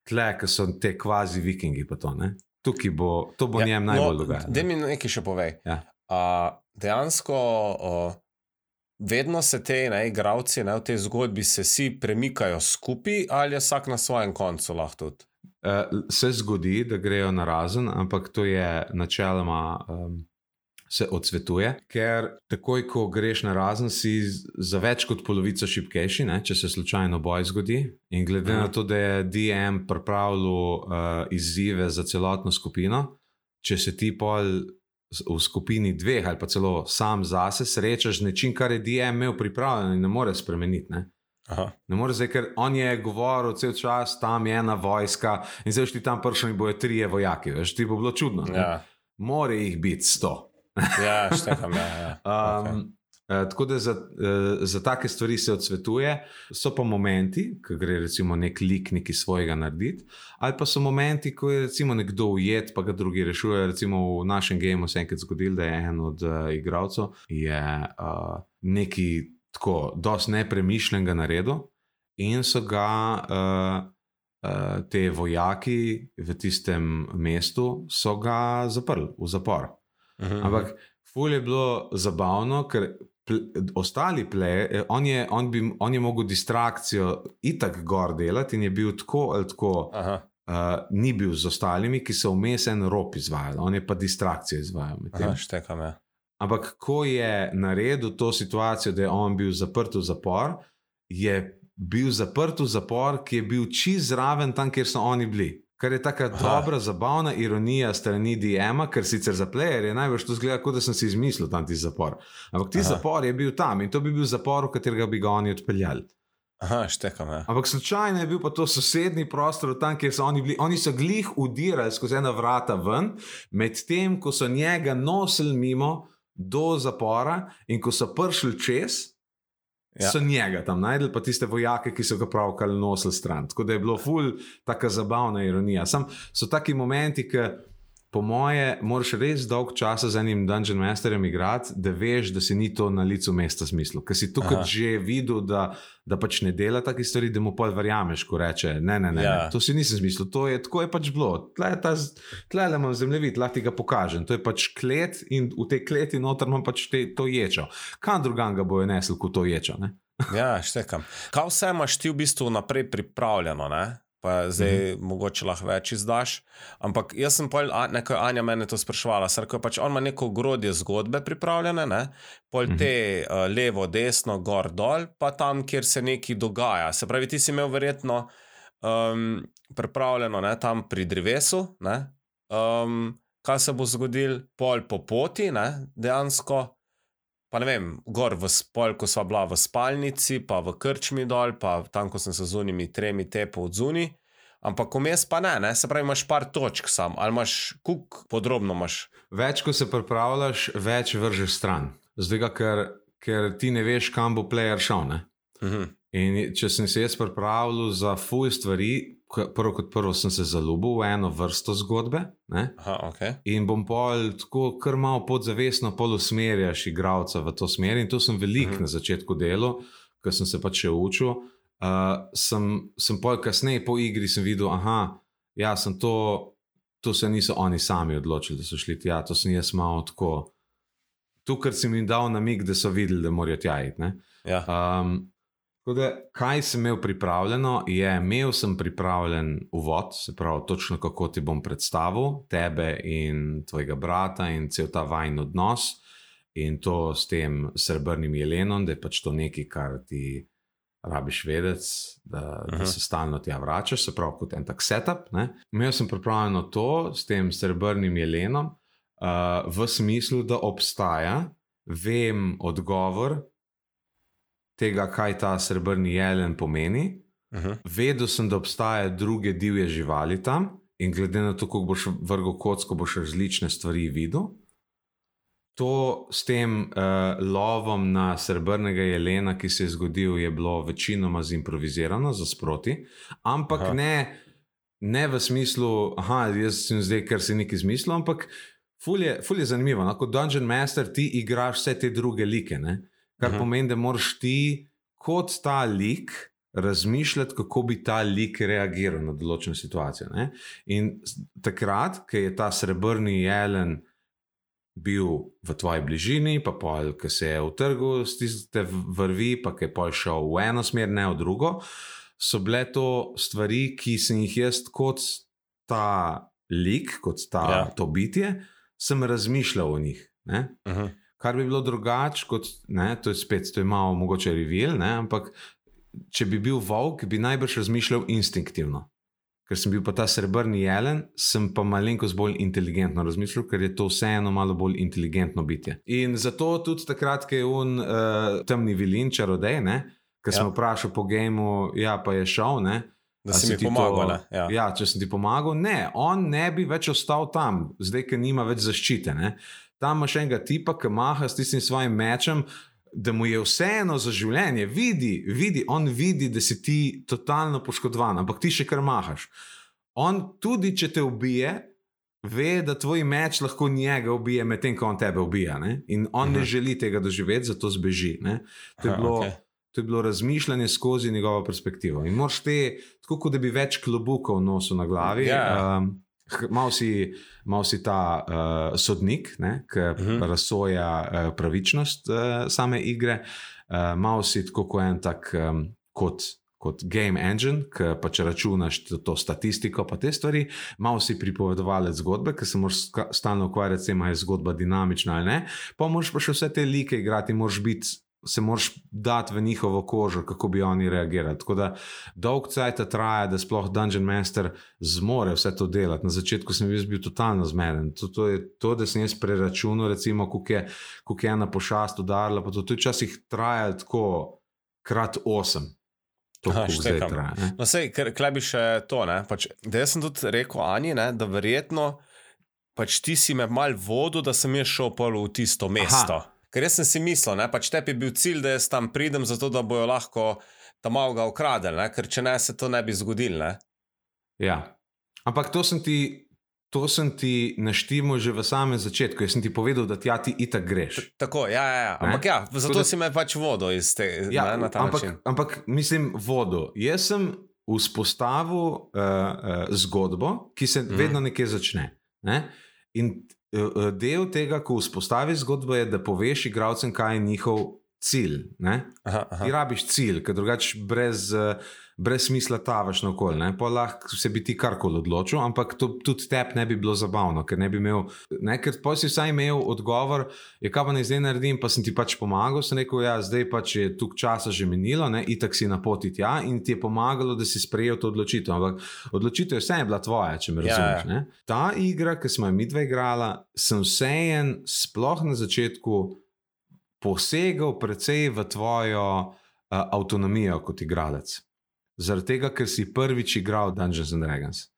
tle, ki so te kvazi vikingi. To, tukaj bo, to bo ja, njem najbolj no, dogajalo. Da mi nekaj še povej. Ja. Uh, dejansko, uh, vedno se te igravci v tej zgodbi se vsi premikajo skupaj, ali je vsak na svojem koncu lahko tudi. Uh, se zgodi, da grejo na razen, ampak to je načeloma um, se odsvetuje, ker takoj, ko greš na razen, si za več kot polovico šipkejši, ne, če se slučajno boj zgodi. In glede na to, da je DM pripravljal uh, izzive za celotno skupino, če se ti pol v skupini dveh ali pa celo sam zase srečaš z nečim, kar je DM imel pripravljeno in ne more spremeniti. Ne. Aha. Ne more zdaj, ker on je govoril cel čas, tam je ena vojska in zdaj ti tam prišel in bojo trije vojaki. Veš, ti bo bilo čudno. ne. Ja, More jih biti sto. ja štekam. Ja, ja. Um, okay. eh, Tako da za, eh, za take stvari se odsvetuje. So pa momenti, ko gre recimo nek lik nekaj svojega narediti, ali pa so momenti, ko je recimo nekdo ujet, pa ga drugi rešujejo. Recimo v našem gameu se je enkrat zgodilo, da je en od uh, igralcev je uh, nekaj tako, dosti nepremišljenega naredil in so ga. Uh, Uh, te vojaki v tistem mestu so ga zaprli v zapor. Mhm. Ampak ful je bilo zabavno, ker ostali pleje, on je, on, bi, on je mogel distrakcijo itak gor delati in je bil tako ali tako, Aha. uh, ni bil z ostalimi, ki so vmes en rop izvajali, on je pa distrakcijo izvajal. Aha, štekam. Ja. Ampak ko je naredil to situacijo, da je on bil zaprt v zapor, je bil zaprt v zapor, ki je bil čist zraven tam, kjer so oni bili. Kar je tako dobra, zabavna ironija strani DM-a, ker sicer za player je največ to zgleda, kot da sem si izmislil tam ti zapor. Ampak ti Aha. zapor je bil tam in to bi bil zapor, v katerega bi ga oni odpeljali. Aha, štekam. Ja. Ampak slučajno je bil pa to sosednji prostor, tam, kjer so oni bili. Oni so glih udirali skozi ena vrata ven, medtem ko so njega nosili mimo do zapora in ko so prišli čez. Ja. So njega tam najdel, pa tiste vojake, ki so ga pravkar nosili stran. Tako da je bilo ful, tako zabavna ironija. Sam so taki momenti, ki, po moje, moraš res dolg časa z enim Dungeon Masterjem igrati, da veš, da si ni to na licu mesta smislu. Ker si tukaj Aha. že videl, da, da pač ne dela takih stvari, da mu pol verjameš, ko reče: Ne, ne, ne, Ja. ne to si nisem zmislil, to je tako je pač bilo. Tle, ta tle le imam zemljevid, lahko ti ga pokažem. To je pač klet in v tej kleti noter imam pač te, to ječo. Kam drugam ga bojo nesli, kot to ječo? Ne? Ja, štekam. Kaj vse imaš ti v bistvu naprej pripravljeno, ne? Pa zdaj mm -hmm. mogoče lahko več izdaš. Ampak jaz sem pol, a- nekaj Anja mene to sprašvala, srko pač on ima neko ogrodje zgodbe pripravljene, ne? pol Mhm. te uh, levo, desno, gor, dol, pa tam, kjer se nekaj dogaja. Se pravi, ti si imel verjetno um, pripravljeno ne? tam pri drevesu, ne? um, kaj se bo zgodil, pol po poti, ne? dejansko. Pa ne vem, gor v spol, ko smo bila v spalnici, pa v krčmi dol, pa tam, ko sem se z unimi tremi tepal od zuni. Ampak vmes pa ne, ne, se pravi, imaš par točk sam, ali imaš kuk, podrobno imaš. Več, ko se pripravljaš, več vržeš stran. Zdaj, ker, ker ti ne veš, kam bo player šel. Ne? Mhm. In če sem se jaz pripravljal za fuj stvari, prvo kot prvo sem se zaljubil v eno vrsto zgodbe. Ne? Aha, ok. In bom pol tako kar malo podzavestno pol usmerjaš igralca v to smer. In to sem veliko Mhm. na začetku delal, ker sem se pač še učil. Uh, sem, sem pol kasneje po igri videl, aha, ja, sem to, to se niso oni sami odločili, da so šli tja, to sem jaz malo tako. Tu, ker sem jim dal namig, da so videli, da morajo tja iti. Ja. Um, tako da, kaj sem imel pripravljeno, je, imel sem pripravljen uvod, se pravi, točno kako ti bom predstavil tebe in tvojega brata in cel ta vajn odnos. In to s tem srebrnim jelenom, da je pač to nekaj, kar ti rabiš vedeti, da, da Aha. se stalno tja vračaš, se pravi, kot en tak setup. Ne? Imel sem pripravljeno to s tem srebrnim jelenom, uh, v smislu, da obstaja, vem odgovor tega, kaj ta srebrni jelen pomeni. Mhm. Vedel sem, da obstajajo druge divje živali tam, in glede na to, kako boš vrgel kocko, boš različne stvari videl. To s tem uh, lovom na srebrnega jelena, ki se je zgodil, je bilo večinoma zimprovizirano, za sproti, ampak Aha. ne, ne v smislu, da jaz sem zdaj, ker si nekaj izmislil, ampak ful je, ful je zanimivo. No? Kot Dungeon Master ti igraš vse te druge like, ne? Kar Mhm. uh -huh. pomeni, da moraš ti kot ta lik razmišljati, kako bi ta lik reagiral na določeno situacijo. Ne? In takrat, ko je ta srebrni jelen bil v tvoji bližini, pa pol, ki se je utrgal z tiste vrvi, pa ki je pol šel v eno smer, ne v drugo, so bile to stvari, ki sem jih jaz kot ta lik, kot ta, Ja. to bitje, sem razmišljal o njih. Ne? Uh -huh. Kar bi bilo drugače, kot ne, to je spet, to je malo mogoče revil, ne, ampak če bi bil volk, bi najbrž razmišljal instinktivno. Ker sem bil pa ta srebrni jelen, sem pa malenkost bolj inteligentno razmišljal, ker je to vseeno malo bolj inteligentno bitje. In zato tudi takrat, ko je un uh, temni vilin, čarodej, ki sem Ja. vprašal po gemu, ja, pa je šel, ne. Da si si mi ti pomagal. to-? Ja. Ja, če sem ti pomagal, ne, on ne bi več ostal tam, zdaj, ker nima več zaščite. Ne. Tam imaš enega tipa, ki maha s tistim svojim mečem, da mu je vseeno za življenje. Vidi, vidi, on vidi, da si ti totalno poškodovan, ampak ti še kar mahaš. On tudi, če te ubije, ve, da tvoj meč lahko njega ubije, medtem ko on tebe ubija. Ne? In on uh -huh. ne Mhm. želi tega doživeti, zato zbeži. Ne? To je Aha, bilo. okej. To je bilo razmišljanje skozi njegovo perspektivo. In moraš te, tako kot da bi več klobukov nosil na glavi. Ja. Um, Mal si, mal si ta uh, sodnik, ki uh. -huh. razsoja uh, pravičnost uh, same igre, uh, mal si tako kot en tak um, kot, kot game engine, ki pač računaš to, to statistiko, pa te stvari, mal si pripovedovalec zgodbe, ki se moraš stalno ukvarjati s tem, ali je zgodba dinamična ali ne. Pa moraš pa še vse te like igrati, moraš biti se moraš dati v njihovo kožo, kako bi oni reagirali. Tako da dolg cajt traja, da sploh Dungeon Master zmore vse to delati. Na začetku sem jaz bil totalno zmeden. To, to je to, da sem jaz preračunal, recimo, koliko je, koliko je ena pošast udarila. Pa to, to je včasih trajalo tako krat osem. To, Aha, kako zdaj traja. ne. No, sej, ker klej bi še to. Ne, pač, da jaz sem tudi rekel Ani, ne, da verjetno pač ti si me mal vodil, da sem jaz šel pol v tisto mesto. Aha. Ker jaz sem si mislil, ne, pač tebi je bil cilj, da jaz tam pridem, zato da bojo lahko tam malo ga ukradili, ne, ker če ne, se to ne bi zgodilo. Ne. Ja. Ampak to sem ti. To sem ti naštimo že v samem začetku, jaz sem ti povedal, da tja ti itak greš. Tako, ja, ja, ja. Ne? ampak ja, zato da- si me pač vodil iz te, Ja, ne, na ta ampak, način. ampak mislim, vodo. Jaz sem vzpostavil uh, uh, zgodbo, ki se mm. vedno nekje začne. Ne? In del tega, ko vzpostaviš zgodbo, je, da poveš igralcem, kaj je njihov cilj. Ne? Aha, aha. Ti rabiš cilj, ker drugače brez, uh, brez smisla tavaš na okolje. Pa lahko se bi ti karkoli odločil, ampak to tudi tebi ne bi bilo zabavno, ker ne bi imel, ne, ker pa si vsaj imel odgovor, je kaj pa naj zdaj naredim, pa sem ti pač pomagal. Sem rekel, ja, zdaj pač je tu časa že minilo, ne, itak si na poti tja in ti je pomagalo, da si sprejel to odločitev. Ampak odločitev je vse bila tvoja, če me Ja, razumeš. ja. ne. Ta igra, ki smo jo mi dve igrala, sem vsejen, sploh na začetku posegal precej v tvojo uh, avtonomijo kot igralec. Zaradi tega, ker si prvič igral Dungeons and Dragons.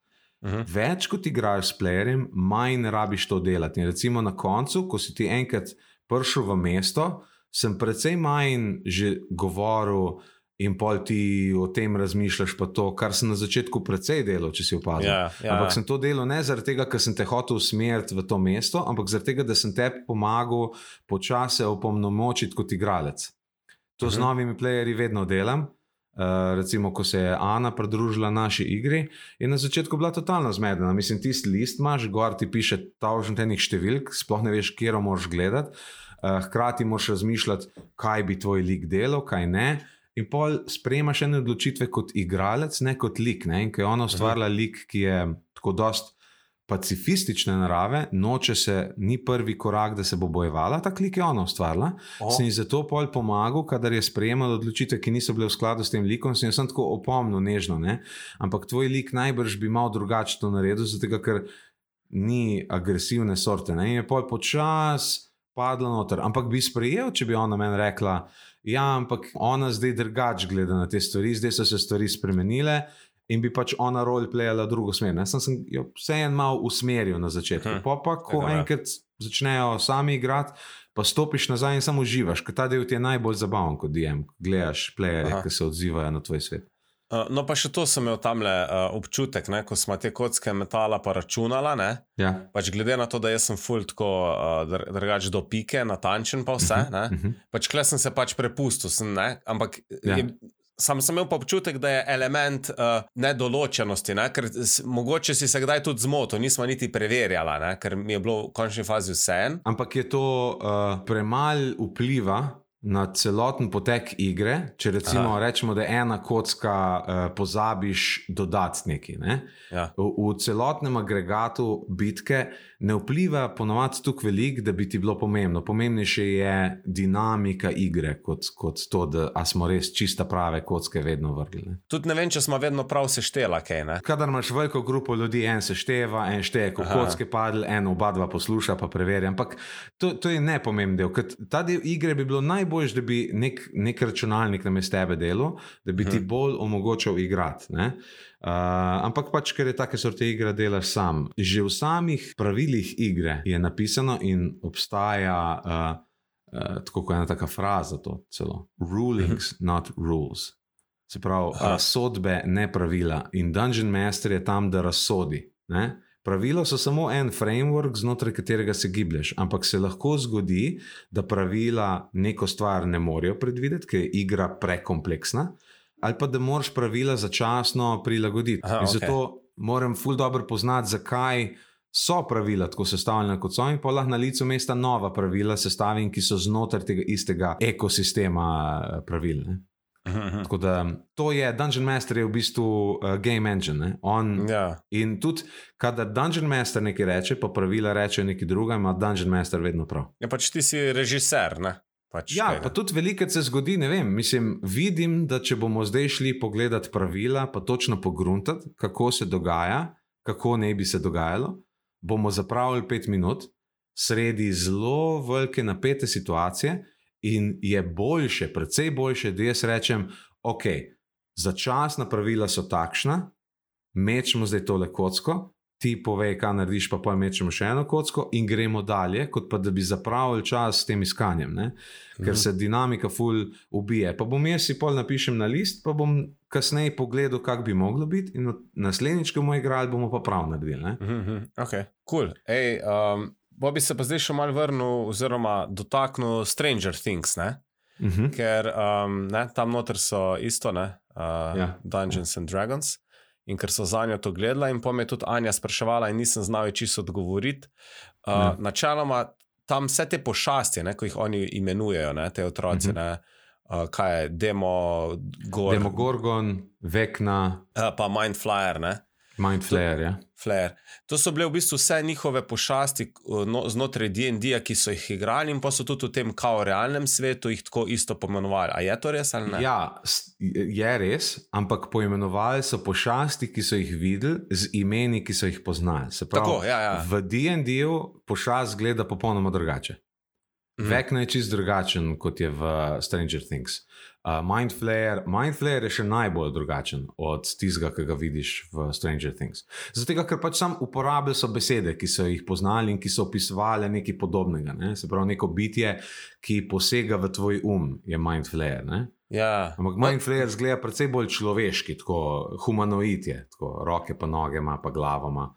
Mhm. Več kot igraš s playerjem, manj rabiš to delati. In recimo na koncu, ko si ti enkrat prišel v mesto, sem precej manj že govoril. In pol ti o tem razmišljaš, pa to, kar sem na začetku precej delal, če si opazil. Ja, ja, ampak ja. sem to delal ne zaradi tega, ker sem te hotel usmeriti v to mesto, ampak zaradi tega, da sem tebi pomagal počasi opomnomočiti kot igralec. To z Mhm. novimi playerji vedno delam. Uh, recimo, ko se je Ana pridružila naši igri, je na začetku bila totalno zmedena. Mislim, tisti list imaš, gor ti piše tavžen tenih številk, sploh ne veš, kje moraš gledati. Uh, hkrati moraš razmišljati, kaj bi tvoj lik delal, kaj ne. In pol sprejemaš ene odločitve kot igralec, ne kot lik. Ne? In ko je ona ustvarila lik, ki je tako dost pacifistične narave, noče se, ni prvi korak, da se bo bojevala, ta lik je ona ustvarila. O. Sem ji zato pol pomagal, kadar je sprejemala odločitve, ki niso bile v skladu s tem likom, sem jo sem tako opomnil, nežno. Ne? Ampak tvoj lik najbrž bi mal drugače to naredil, zato ker ni agresivne sorte. Ne? In je pol počas padla noter. Ampak bi sprejel, če bi ona meni rekla. Ja, ampak ona zdaj drugače gleda na te stvari, zdaj so se stvari spremenile. In bi pač ona roleplayala drugo smer. Ne? Sem, sem jo vseeno malo usmeril na začetku. Hm. Pa, ko je. enkrat začnejo sami igrati, pa stopiš nazaj in samo uživaš, ker ta del ti je najbolj zabaven kot DM. Gledaš playerje, Aha. ki se odzivajo na tvoj svet. Uh, no, pa še to sem imel tam le uh, občutek, ne, ko smo te kocke metala pa računala. Ne, Ja. pač glede na to, da jaz sem full tako uh, dr drugač do pike, natančen pa vse. Ne, Uh -huh. pač kle sem se pač prepustil, sem, ne, ampak Ja. je, sam sem imel pa občutek, da je element uh, nedoločenosti, ne, ker s, mogoče si se kdaj tudi zmotil, nismo niti preverjala, ne, ker mi je bilo v končni fazi vse en. Ampak je to uh, premalo vpliva na celoten potek igre. Če recimo Aha. rečemo, da je ena kocka, uh, pozabiš dodati nekaj. Ne? Ja. V, v celotnem agregatu bitke ne vpliva ponovadi tako veliko, da bi ti bilo pomembno. Pomembnejše je dinamika igre, kot, kot to, da smo res čista prave kocke vedno vrgli. Tudi ne vem, če smo vedno prav seštela, kaj ne. Kadar imaš veliko grupo ljudi, en se števa, en šteje, ko Aha. kocke padle, en oba dva posluša, pa preverja. Ampak to, to je nepomemben del. ker Ta del igre bi bilo najboljš, da bi nek, nek računalnik namesto tebe delal, da bi ti Mhm. bolj omogočal igrati. ne. Uh, ampak pač, ker je take sorte igre, delaš sam. Že v samih pravilih igre je napisano in obstaja uh, uh, tako kot ena taka fraza, to celo. Rulings, not rules. Se pravi, Aha. razsodbe, ne pravila. In Dungeon Master je tam, da razsodi. Ne? Pravila so samo en framework, znotraj katerega se giblješ, ampak se lahko zgodi, da pravila neko stvar ne morejo predvideti, ker je igra prekompleksna, ali pa da moraš pravila začasno prilagoditi. Aha, in okej. zato moram ful dobro poznati, zakaj so pravila tako sestavljena, kot so, in pa lahko na licu mesta nova pravila sestavim, ki so znotraj tega istega ekosistema eh, pravil. Ne? Mhm, mhm. Tako da to je Dungeon Master, je v bistvu uh, game engine. Ne? On, Ja. In tudi, kadar Dungeon Master nekaj reče, pa pravila reče nekaj drugega, ima Dungeon Master vedno prav. ja, pač ti si režiser, ne. Pač Ja, tega. pa tudi veliko se zgodi, ne vem. Mislim, vidim, da če bomo zdaj šli pogledat pravila, pa točno pogruntati, kako se dogaja, kako ne bi se dogajalo, bomo zapravili pet minut sredi zelo velike napete situacije, in je boljše, predvsej boljše, da jaz rečem, ok, začasna pravila so takšna, mečemo zdaj tole kocko. Ti povej, kaj narediš, pa pa mečemo še eno kocko in gremo dalje, kot pa da bi zapravili čas s tem iskanjem. Ne? ker Mhm. se dinamika ful ubije. Pa bom jaz si pol napišem na list, pa bom kasneje pogledal, kako bi moglo biti, in naslednjič, ko bomo igrali, bomo pa prav naredili. Ne? Mhm, mhm. Ok, kul. Cool. Ej, um, bo bi se pa zdaj še mal vrnil, oziroma dotaknil Stranger Things, ne? Uh -huh. ker um, ne, tam noter so isto, ne, uh, Ja. Dungeons and Dragons. In ker so za njo to gledala, in pa me je tudi Anja spraševala, in nisem znal ji čisto odgovoriti. Uh. Načeloma tam vse te pošasti, ne, ko jih oni imenujejo, ne, te otroci, Mhm. uh -huh. ne, uh, kaj je, Demo, Gor, Demogorgon, Vekna, uh, pa Mindflyer, ne. Mindflayer. Ja. Flair. To so bile v bistvu vse njihove pošasti no, znotraj DND-ja, ki so jih igrali, in pa so tudi v tem kao realnem svetu jih tako isto pomenovali. A je to res ali ne? ja, je res, ampak poimenovali so pošasti, ki so jih videli, z imeni, ki so jih poznali. Se pravi, Tako, ja, ja. V DND-ju pošast gleda popolnoma drugače. Mhm. Vekna je čist drugačen kot je v Stranger Things. Uh, Mindflayer, Mindflayer je še najbolj drugačen od tistega, ki ga vidiš v Stranger Things. Zato, ker pač sam uporabljali so besede, ki so jih poznali in ki so opisovali nekaj podobnega. Ne? Se pravi, neko bitje, ki posega v tvoj um, je Mindflayer. Ne? Ja. Ampak Mindflayer zgleda precej bolj človeški, tako humanoid je, tako roke pa noge ima, pa glavo ima.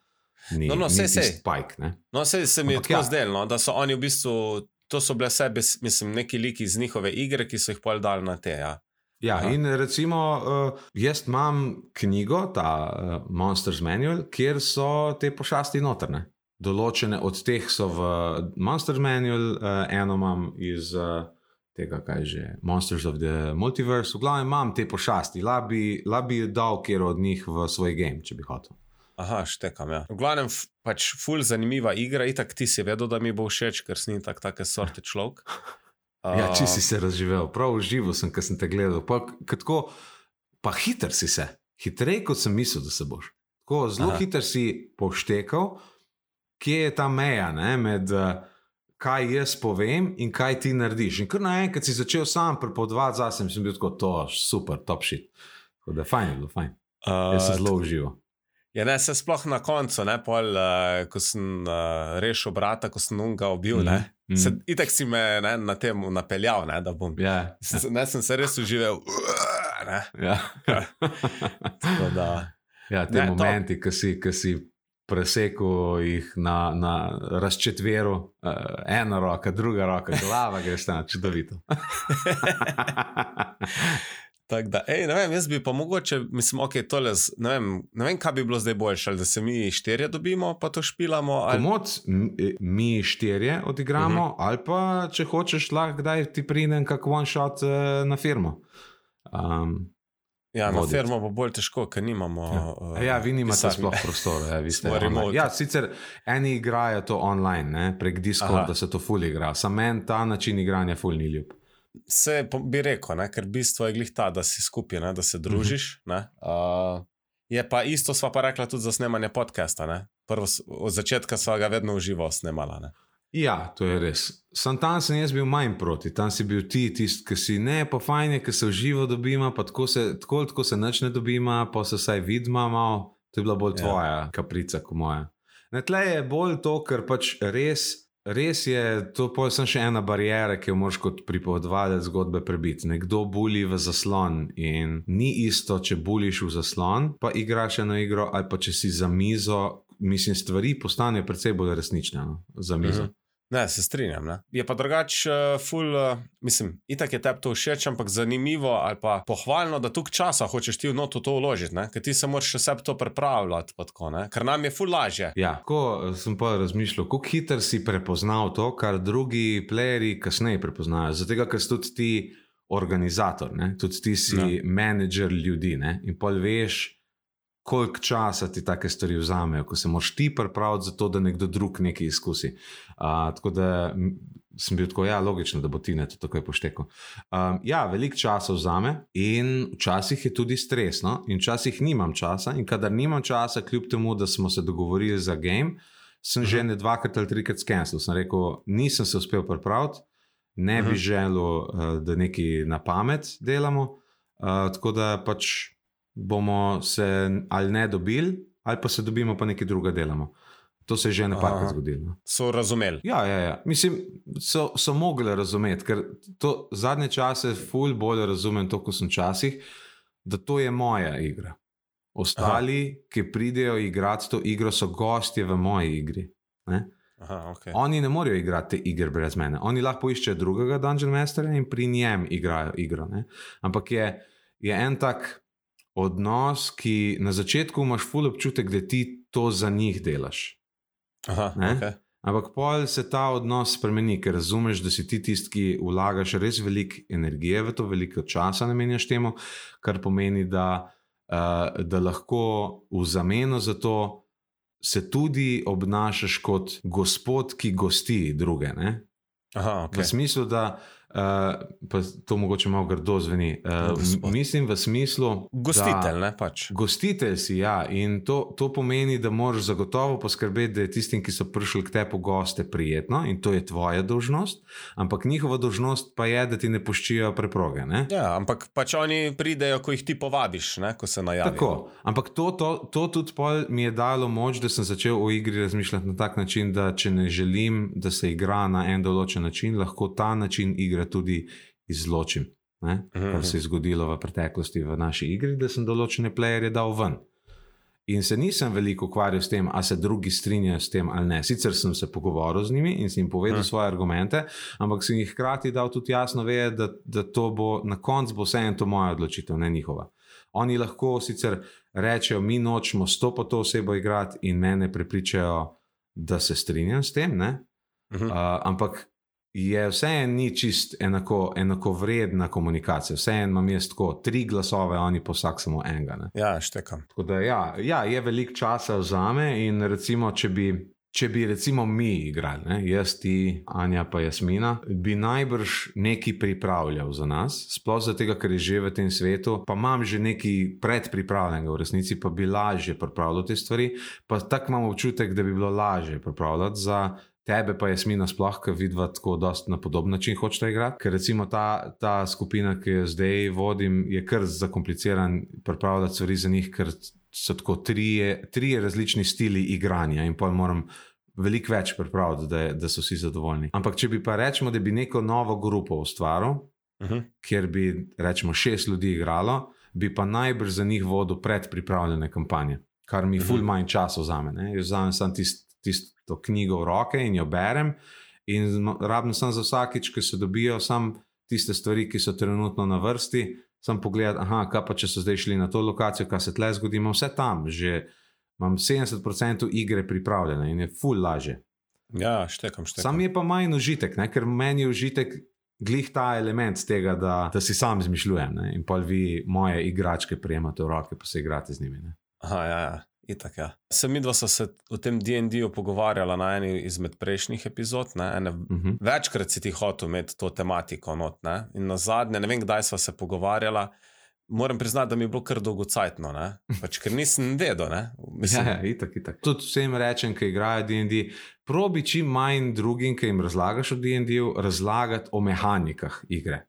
Ni, No, no, sej, sej. Spike? No, se, se mi je Ampak tako ja. zdelo, no, da so oni v bistvu. To so bile vse, mislim, neki liki iz njihove igre, ki so jih pol dali na te. Ja. Ja, Aha. in recimo, uh, jaz imam knjigo, ta uh, Monsters Manual, kjer so te pošasti notrne. Določene od teh so v Monsters Manual, uh, eno imam iz uh, tega, kaj že, Monsters of the Multiverse, v glavnem imam te pošasti, labi, labi dal kjer od njih v svoj game, če bi hotel. Aha, štekam. Ja. V glavnem, pač ful zanimiva igra, itak ti si vedel, da mi bo všeč, ker si tak take sorte človek. Ja, če Uh, si se razživel, prav užival sem, ker sem te gledal. Pa, tako, pa hiter si se, hitreje kot sem mislil, da se boš. Tako, zelo Aha. hiter si poštekal, kje je ta meja ne, med uh, kaj jaz povem in kaj ti narediš. In kar naenkrat si začel sam prepovedovati zase, in sem bil tako, to je super, top shit. Tako da fajn je bilo, fajn. Jaz sem uh, zelo užival. Ja, ne, se sploh na koncu, ne, pol, uh, ko sem uh, rešil brata, ko sem unga ubil. Mm -hmm. Mhm, Se, itak si me ne, na tem napeljal, ne, da bom. Ja, S- Ne, sem se res užival. Ne, ja. tako da, Ja, te Ne, ne, to- momenti, ki si, ki si presekal jih na, na razčetveru, uh, ena roka, druga roka, glava, greš tam čudovito. Tak da, ej, ne vem, jaz bi pa mogoče, mislim, ok, tole, ne, vem, ne vem, kaj bi bilo zdaj boljše, ali da se mi štirje dobimo, pa to špilamo. Ali... Komod m- e, mi štirje odigramo, uh Mhm. -huh. ali pa če hočeš, lahko kdaj ti pridem kak one shot uh, na firmo. Um, Ja, na firmo bo bolj težko, ker nimamo. Ja, eh, ja vi nimate pisarne. sploh prostora. Ja, vi ste remote. ja, sicer eni igrajo to online, ne, prek Discorda Aha. se to ful igra. Sam meni ta način igranja ful ni ljub. Se bi rekel, ne, ker bistvo je glih ta, da si skupaj, ne, da se družiš. Mhm. Ne, uh, je pa isto, sva pa rekla tudi za snemanje podcasta. Ne. Prvo, od začetka sva ga vedno uživo snemala. Ne. Ja, to je res. Sam tam sem jaz bil manj proti, tam si bil ti, tisti, ki si ne, pa fajn je, ki se uživo dobima, pa tako se, tako, tako se nič ne dobima, pa se vsaj vidma malo. To je bila bolj Ja. tvoja ja. kaprica, kot moja. Na tle je bolj to, ker pač res. Res je, to je samo še ena barijera, ki jo moraš kot pripovedovalec zgodbe prebiti. Nekdo bulji v zaslon in ni isto, če buliš v zaslon, pa igraš eno igro, ali pa če si za mizo. Mislim, stvari postanejo precej bolj resnične no, za mizo. Mhm. Ne, se strinjam. Ne. Je pa drugače, uh, ful, uh, mislim, itak je tebi to všeč, ampak zanimivo ali pa pohvalno, da tukaj časa hočeš ti v noto to vložiti, ker ti se moraš sebi to pripravljati, pa tako, ne? ker nam je ful lažje. Ja, ko sem pa razmišljal, kako hitro si prepoznal to, kar drugi playeri kasneje prepoznajo. Zato, ker si tudi ti organizator, ne? tudi ti si Ja. no. menedžer ljudi ne? in pol veš. Koliko časa ti take stvari vzamejo, ko se moraš ti pripraviti za to, da nekdo drug nekaj izkusi. Uh, tako da sem bil tako, ja, logično, da bo ti ne to takoj poštekel. Um, ja, veliko časa vzame in včasih je tudi stresno, in včasih nimam časa. In kadar nimam časa, kljub temu, da smo se dogovorili za game, sem uh -huh. že ne dvakrat ali trikrat skenil. Sem rekel, nisem se uspel pripraviti, ne uh -huh. bi želel, uh, da nekaj na pamet delamo. Uh, tako da pač bomo se ali ne dobili, ali pa se dobimo, pa nekaj druga delamo. To se je že nekajkrat zgodilo. no. So razumeli. Ja, ja, ja. Mislim, so, so mogli razumeti, ker to zadnje čase ful bolj razumem, to, ko sem včasih, da to je moja igra. Ostali, Aha. ki pridejo igrati to igro, so gostje v moji igri. Ne? Aha, okay. Oni ne morejo igrati te igre brez mene. Oni lahko iščejo drugega Dungeon Mastera in pri njem igrajo igro. Ne? Ampak je, je en tak odnos, ki na začetku imaš ful občutek, da ti to za njih delaš. Aha, Ne? okay. Ampak pol se ta odnos spremeni, ker razumeš, da si ti tisti, ki vlagaš res veliko energije v to, veliko časa namenjaš temu, kar pomeni, da, uh, da lahko v zameno za to se tudi obnašaš kot gospod, ki gosti druge. Ne? Aha, V okay. smislu, da. Uh, pa to mogoče malo grdo zveni. Uh, Gospod. mislim v smislu. Gostitelj, ne pač. Gostitelj si, ja, in to, to pomeni, da moraš zagotovo poskrbeti, da je tistim, ki so prišli k tebi goste, prijetno in to je tvoja dolžnost, ampak njihova dolžnost pa je, da ti ne puščijo preproge. Ne? Ja, ampak pač oni pridejo, ko jih ti povabiš, ne, ko se najavijo. Tako, ampak to, to, to tudi mi je dalo moč, da sem začel o igri razmišljati na tak način, da če ne želim, da se igra na en določen način, lahko ta način igre tudi izločim. Ne? Mhm. Kar se je zgodilo v preteklosti v naši igri, da sem določene playerje dal ven. In se nisem veliko ukvarjal s tem, ali se drugi strinjajo s tem ali ne. Sicer sem se pogovoril z njimi in jim povedal Mhm. hmm. svoje argumente, ampak sem jih hkrati dal tudi jasno vedeti, da, da to bo na koncu vseeno to moja odločitev, ne njihova. Oni lahko sicer rečejo, mi nočemo s to pa to osebo igrati in mene prepričajo, da se strinjam s tem, uh, Mhm. ampak je vseeno ni čist enako, enako vredna komunikacija. Vseeno imam jaz tako tri glasove, oni pa vsak samo enega. Ne? Ja, štekam. Tako da ja, ja, je veliko časa vzame in recimo, če bi. Če bi recimo mi igrali, ne, jaz, ti, Anja, pa Jasmina, bi najbrž nekaj pripravljal za nas, sploh zato, ker je že v tem svetu, pa imam že nekaj predpripravljenega, v resnici pa bi lažje pripravljal te stvari. Pa tako imam občutek, da bi bilo lažje pripravljati za tebe, pa Jasmina, sploh, ki vidva tako dost na podoben način hočete igrati. Ker recimo ta, ta skupina, ki jo zdaj vodim, je kar zakompliciran pripravljati stvari za njih, ker so tako trije, trije različni stili igranja in pa moram veliko več pripraviti, da, da so vsi zadovoljni. Ampak če bi pa rečemo, da bi neko novo grupo ustvaril, Uh -huh. kjer bi rečemo šest ljudi igralo, bi pa najbrž za njih vodil predpripravljene kampanje, kar mi Mhm. ful manj časa vzame. Ne? Jaz vzamem samo tist, tisto knjigo v roke in jo berem, in rabim samo za vsakič, ki se dobijo, samo tiste stvari, ki so trenutno na vrsti, sem pogledal, aha, kaj pa če so zdaj šli na to lokacijo, kaj se tle zgodi, imam vse tam, že imam 70% igre pripravljene in je full laže. Ja, štekam, štekam. Sam je pa manj užitek, ne? ker meni je užitek glih ta element tega, da, da si sam izmišljujem ne? in pa vi moje igračke prijemate v roke, pa se igrate z njimi. Ne? Aha, ja, ja. Itak, ja. Sem midva se o tem DND-u pogovarjala na eni izmed prejšnjih epizod. Ene, uh Mhm. -huh. Večkrat si ti hotel imeti to tematiko not. Ne? In na zadnje, ne vem, kdaj sva se pogovarjala. Moram priznati, da mi je bilo kar dolgocajtno, ne? pač, ker nisem vedel. ne. Mislim, Ja, ja, itak, itak. Tudi vsem rečem, ki igrajo DND, probi čim manj drugim, ki jim razlagaš o DND-ju, razlagati o mehanikah igre.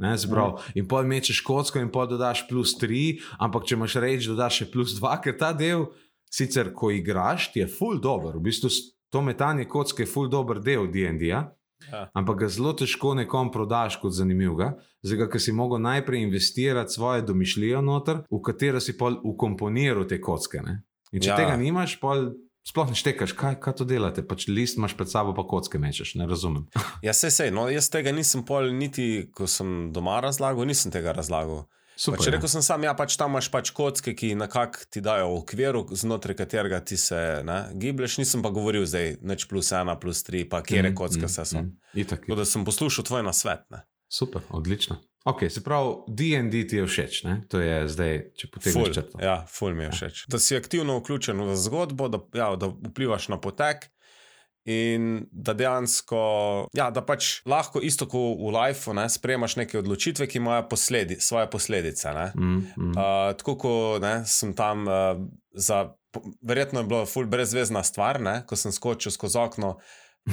Ne, zbrav, in pol mečeš kocko, in pol dodaš plus tri, ampak če imaš reči, dodaš še plus dva, ker ta del, sicer ko igraš, ti je full dobro. V bistvu to metanje kocke je full dober del DND-ja, Ja. ampak ga zelo težko nekom prodaš kot zanimivega. Zdaj, ker si mogel najprej investirati svojo domišljijo noter, v katero si pol ukomponiral te kocke. Ne? In če Ja. ja. tega nimaš, pol sploh ne štekaš, kaj, kaj to delate. Pač list imaš pred sabo, pa kocke mečeš, ne razumem. Ja, sej, sej. No, jaz tega nisem pol, niti ko sem doma razlagal, nisem tega razlagal. Super, Pač rekel sem sam, ja, pač tam imaš pač kocke, ki nekako ti dajo okvir, znotraj katerega ti se ne, giblješ. Nisem pa govoril zdaj, neč plus ena, plus tri, pa kje Mm, kocke mm, vse so. mm. Itak, Tako da sem poslušal tvoj nasvet. Ne. Super, odlično. Ok, se pravi, DND ti je všeč, ne? to je zdaj, če potegneš črto. ja, ful mi je všeč. Da si aktivno vključen v zgodbo, da, ja, da vplivaš na potek. In da dejansko, ja, da pač lahko isto kot v lifeu, ne, sprejemaš neke odločitve, ki imajo posledi, svoje posledice. Ne. Mm, mm. Uh, tako kot sem tam uh, za, verjetno je bilo ful brezvezna stvar, ne, ko sem skočil skozi okno.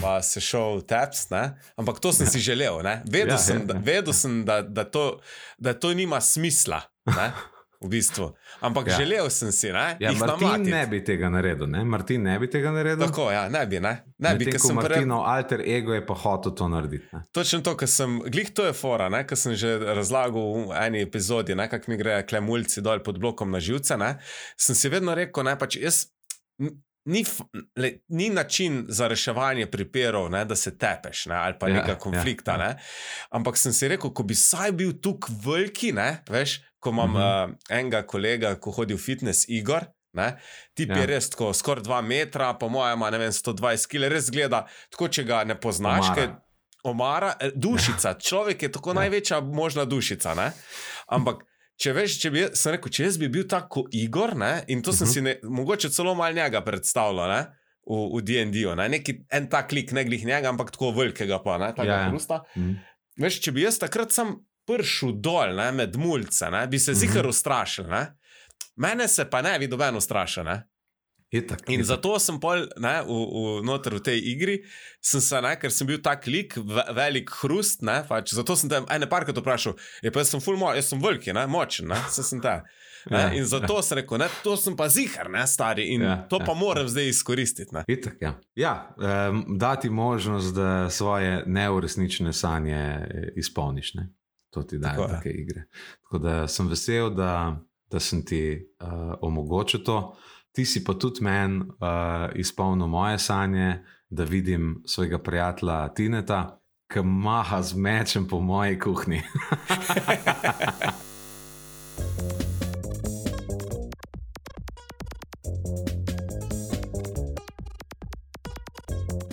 Pa se šel teps, ne? ampak to sem si želel. ne. Vedel Ja, sem, ja, da, ja. vedel sem da, da, to, da to nima smisla. Ne? V bistvu. Ampak ja. Ja. želel sem si, ne? Ja, Martin namlatiti. ne bi tega naredil, ne? Martin ne bi tega naredil. Tako, ja, ne bi, ne, ne bi, Medtem ker sem. Martinov alter ego je pa hotel to narediti. Ne? Točno to, kar sem, glih to je fora, kar sem že razlagal v eni epizodi, kako mi gre klemulci dol pod blokom na živce. Ne, sem si vedno rekel, ne, pač jaz, ni, le, ni način za reševanje priperov, ne, da se tepeš ne, ali pa Ja, ja, nekega ja, konflikta. ja. Ja, ja. Ampak sem si rekel, ko bi saj bil tukaj veliki, ne, veš, ko imam uh -huh. uh, enega kolega, ko hodi v fitness, Igor. Ne? Tip ja. Ja. je res tako, skoraj 2 metra, po mojem, ne vem, 120 kg, res gleda, tako če ga ne poznaš, Omara. ker omara, eh, dušica, človek je tako Ja. največja možna dušica. Ne? Ampak, če veš, če bi, sem rekel, če jaz bi bil tako Igor, ne? in to sem Mhm. si ne, mogoče celo mal njega predstavljal. Ne? V, v DND-ju, neki en tak lik, ne glih njega, ampak tako velikega, pa ne, tako Ja, ja. hrusta. Mm. Veš, če bi jaz takrat sam pršel dol ne, med mulce, ne, bi se Mhm. zikar ustrašil. Ne. Mene se pa ne bi doben ustrašil. Ne. Itak, In itak. zato sem pol ne, v, v, noter v tej igri, sem se, ne, ker sem bil tak lik, ve, velik hrust. Ne, pač, zato sem te ene parkrat vprašal, je pa jaz sem full mo, jaz sem veliki, ne, močen, ne, se sem ta. Ne, Ja, in zato sem rekel, ne, to sem pa zihar, ne, stari, in Ja, ja, to ja. pa moram zdaj izkoristiti. Ne. Itak, ja, ja um, dati možnost, da svoje neuresničene sanje eh, izpolniš. Ne? To ti dajo Tako take igre. Tako da sem vesel, da, da sem ti uh, omogočil to. Ti si pa tudi meni uh, izpolnil moje sanje, da vidim svojega prijatelja Tineta, ki maha z mečem po moji kuhinji.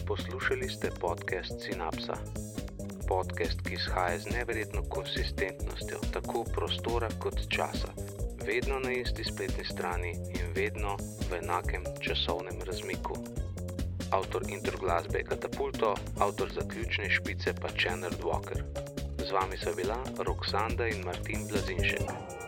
Poslušali ste podcast Synapsa. Podcast, ki izhaja z neverjetno konsistentnostjo tako prostora kot časa, vedno na isti spletni strani in vedno v enakem časovnem razmiku. Avtor intro glasbe je Katapulto, avtor zaključne špice pa Channel Walker. Z vami sta bila Roksanda in Martin Blazinšek.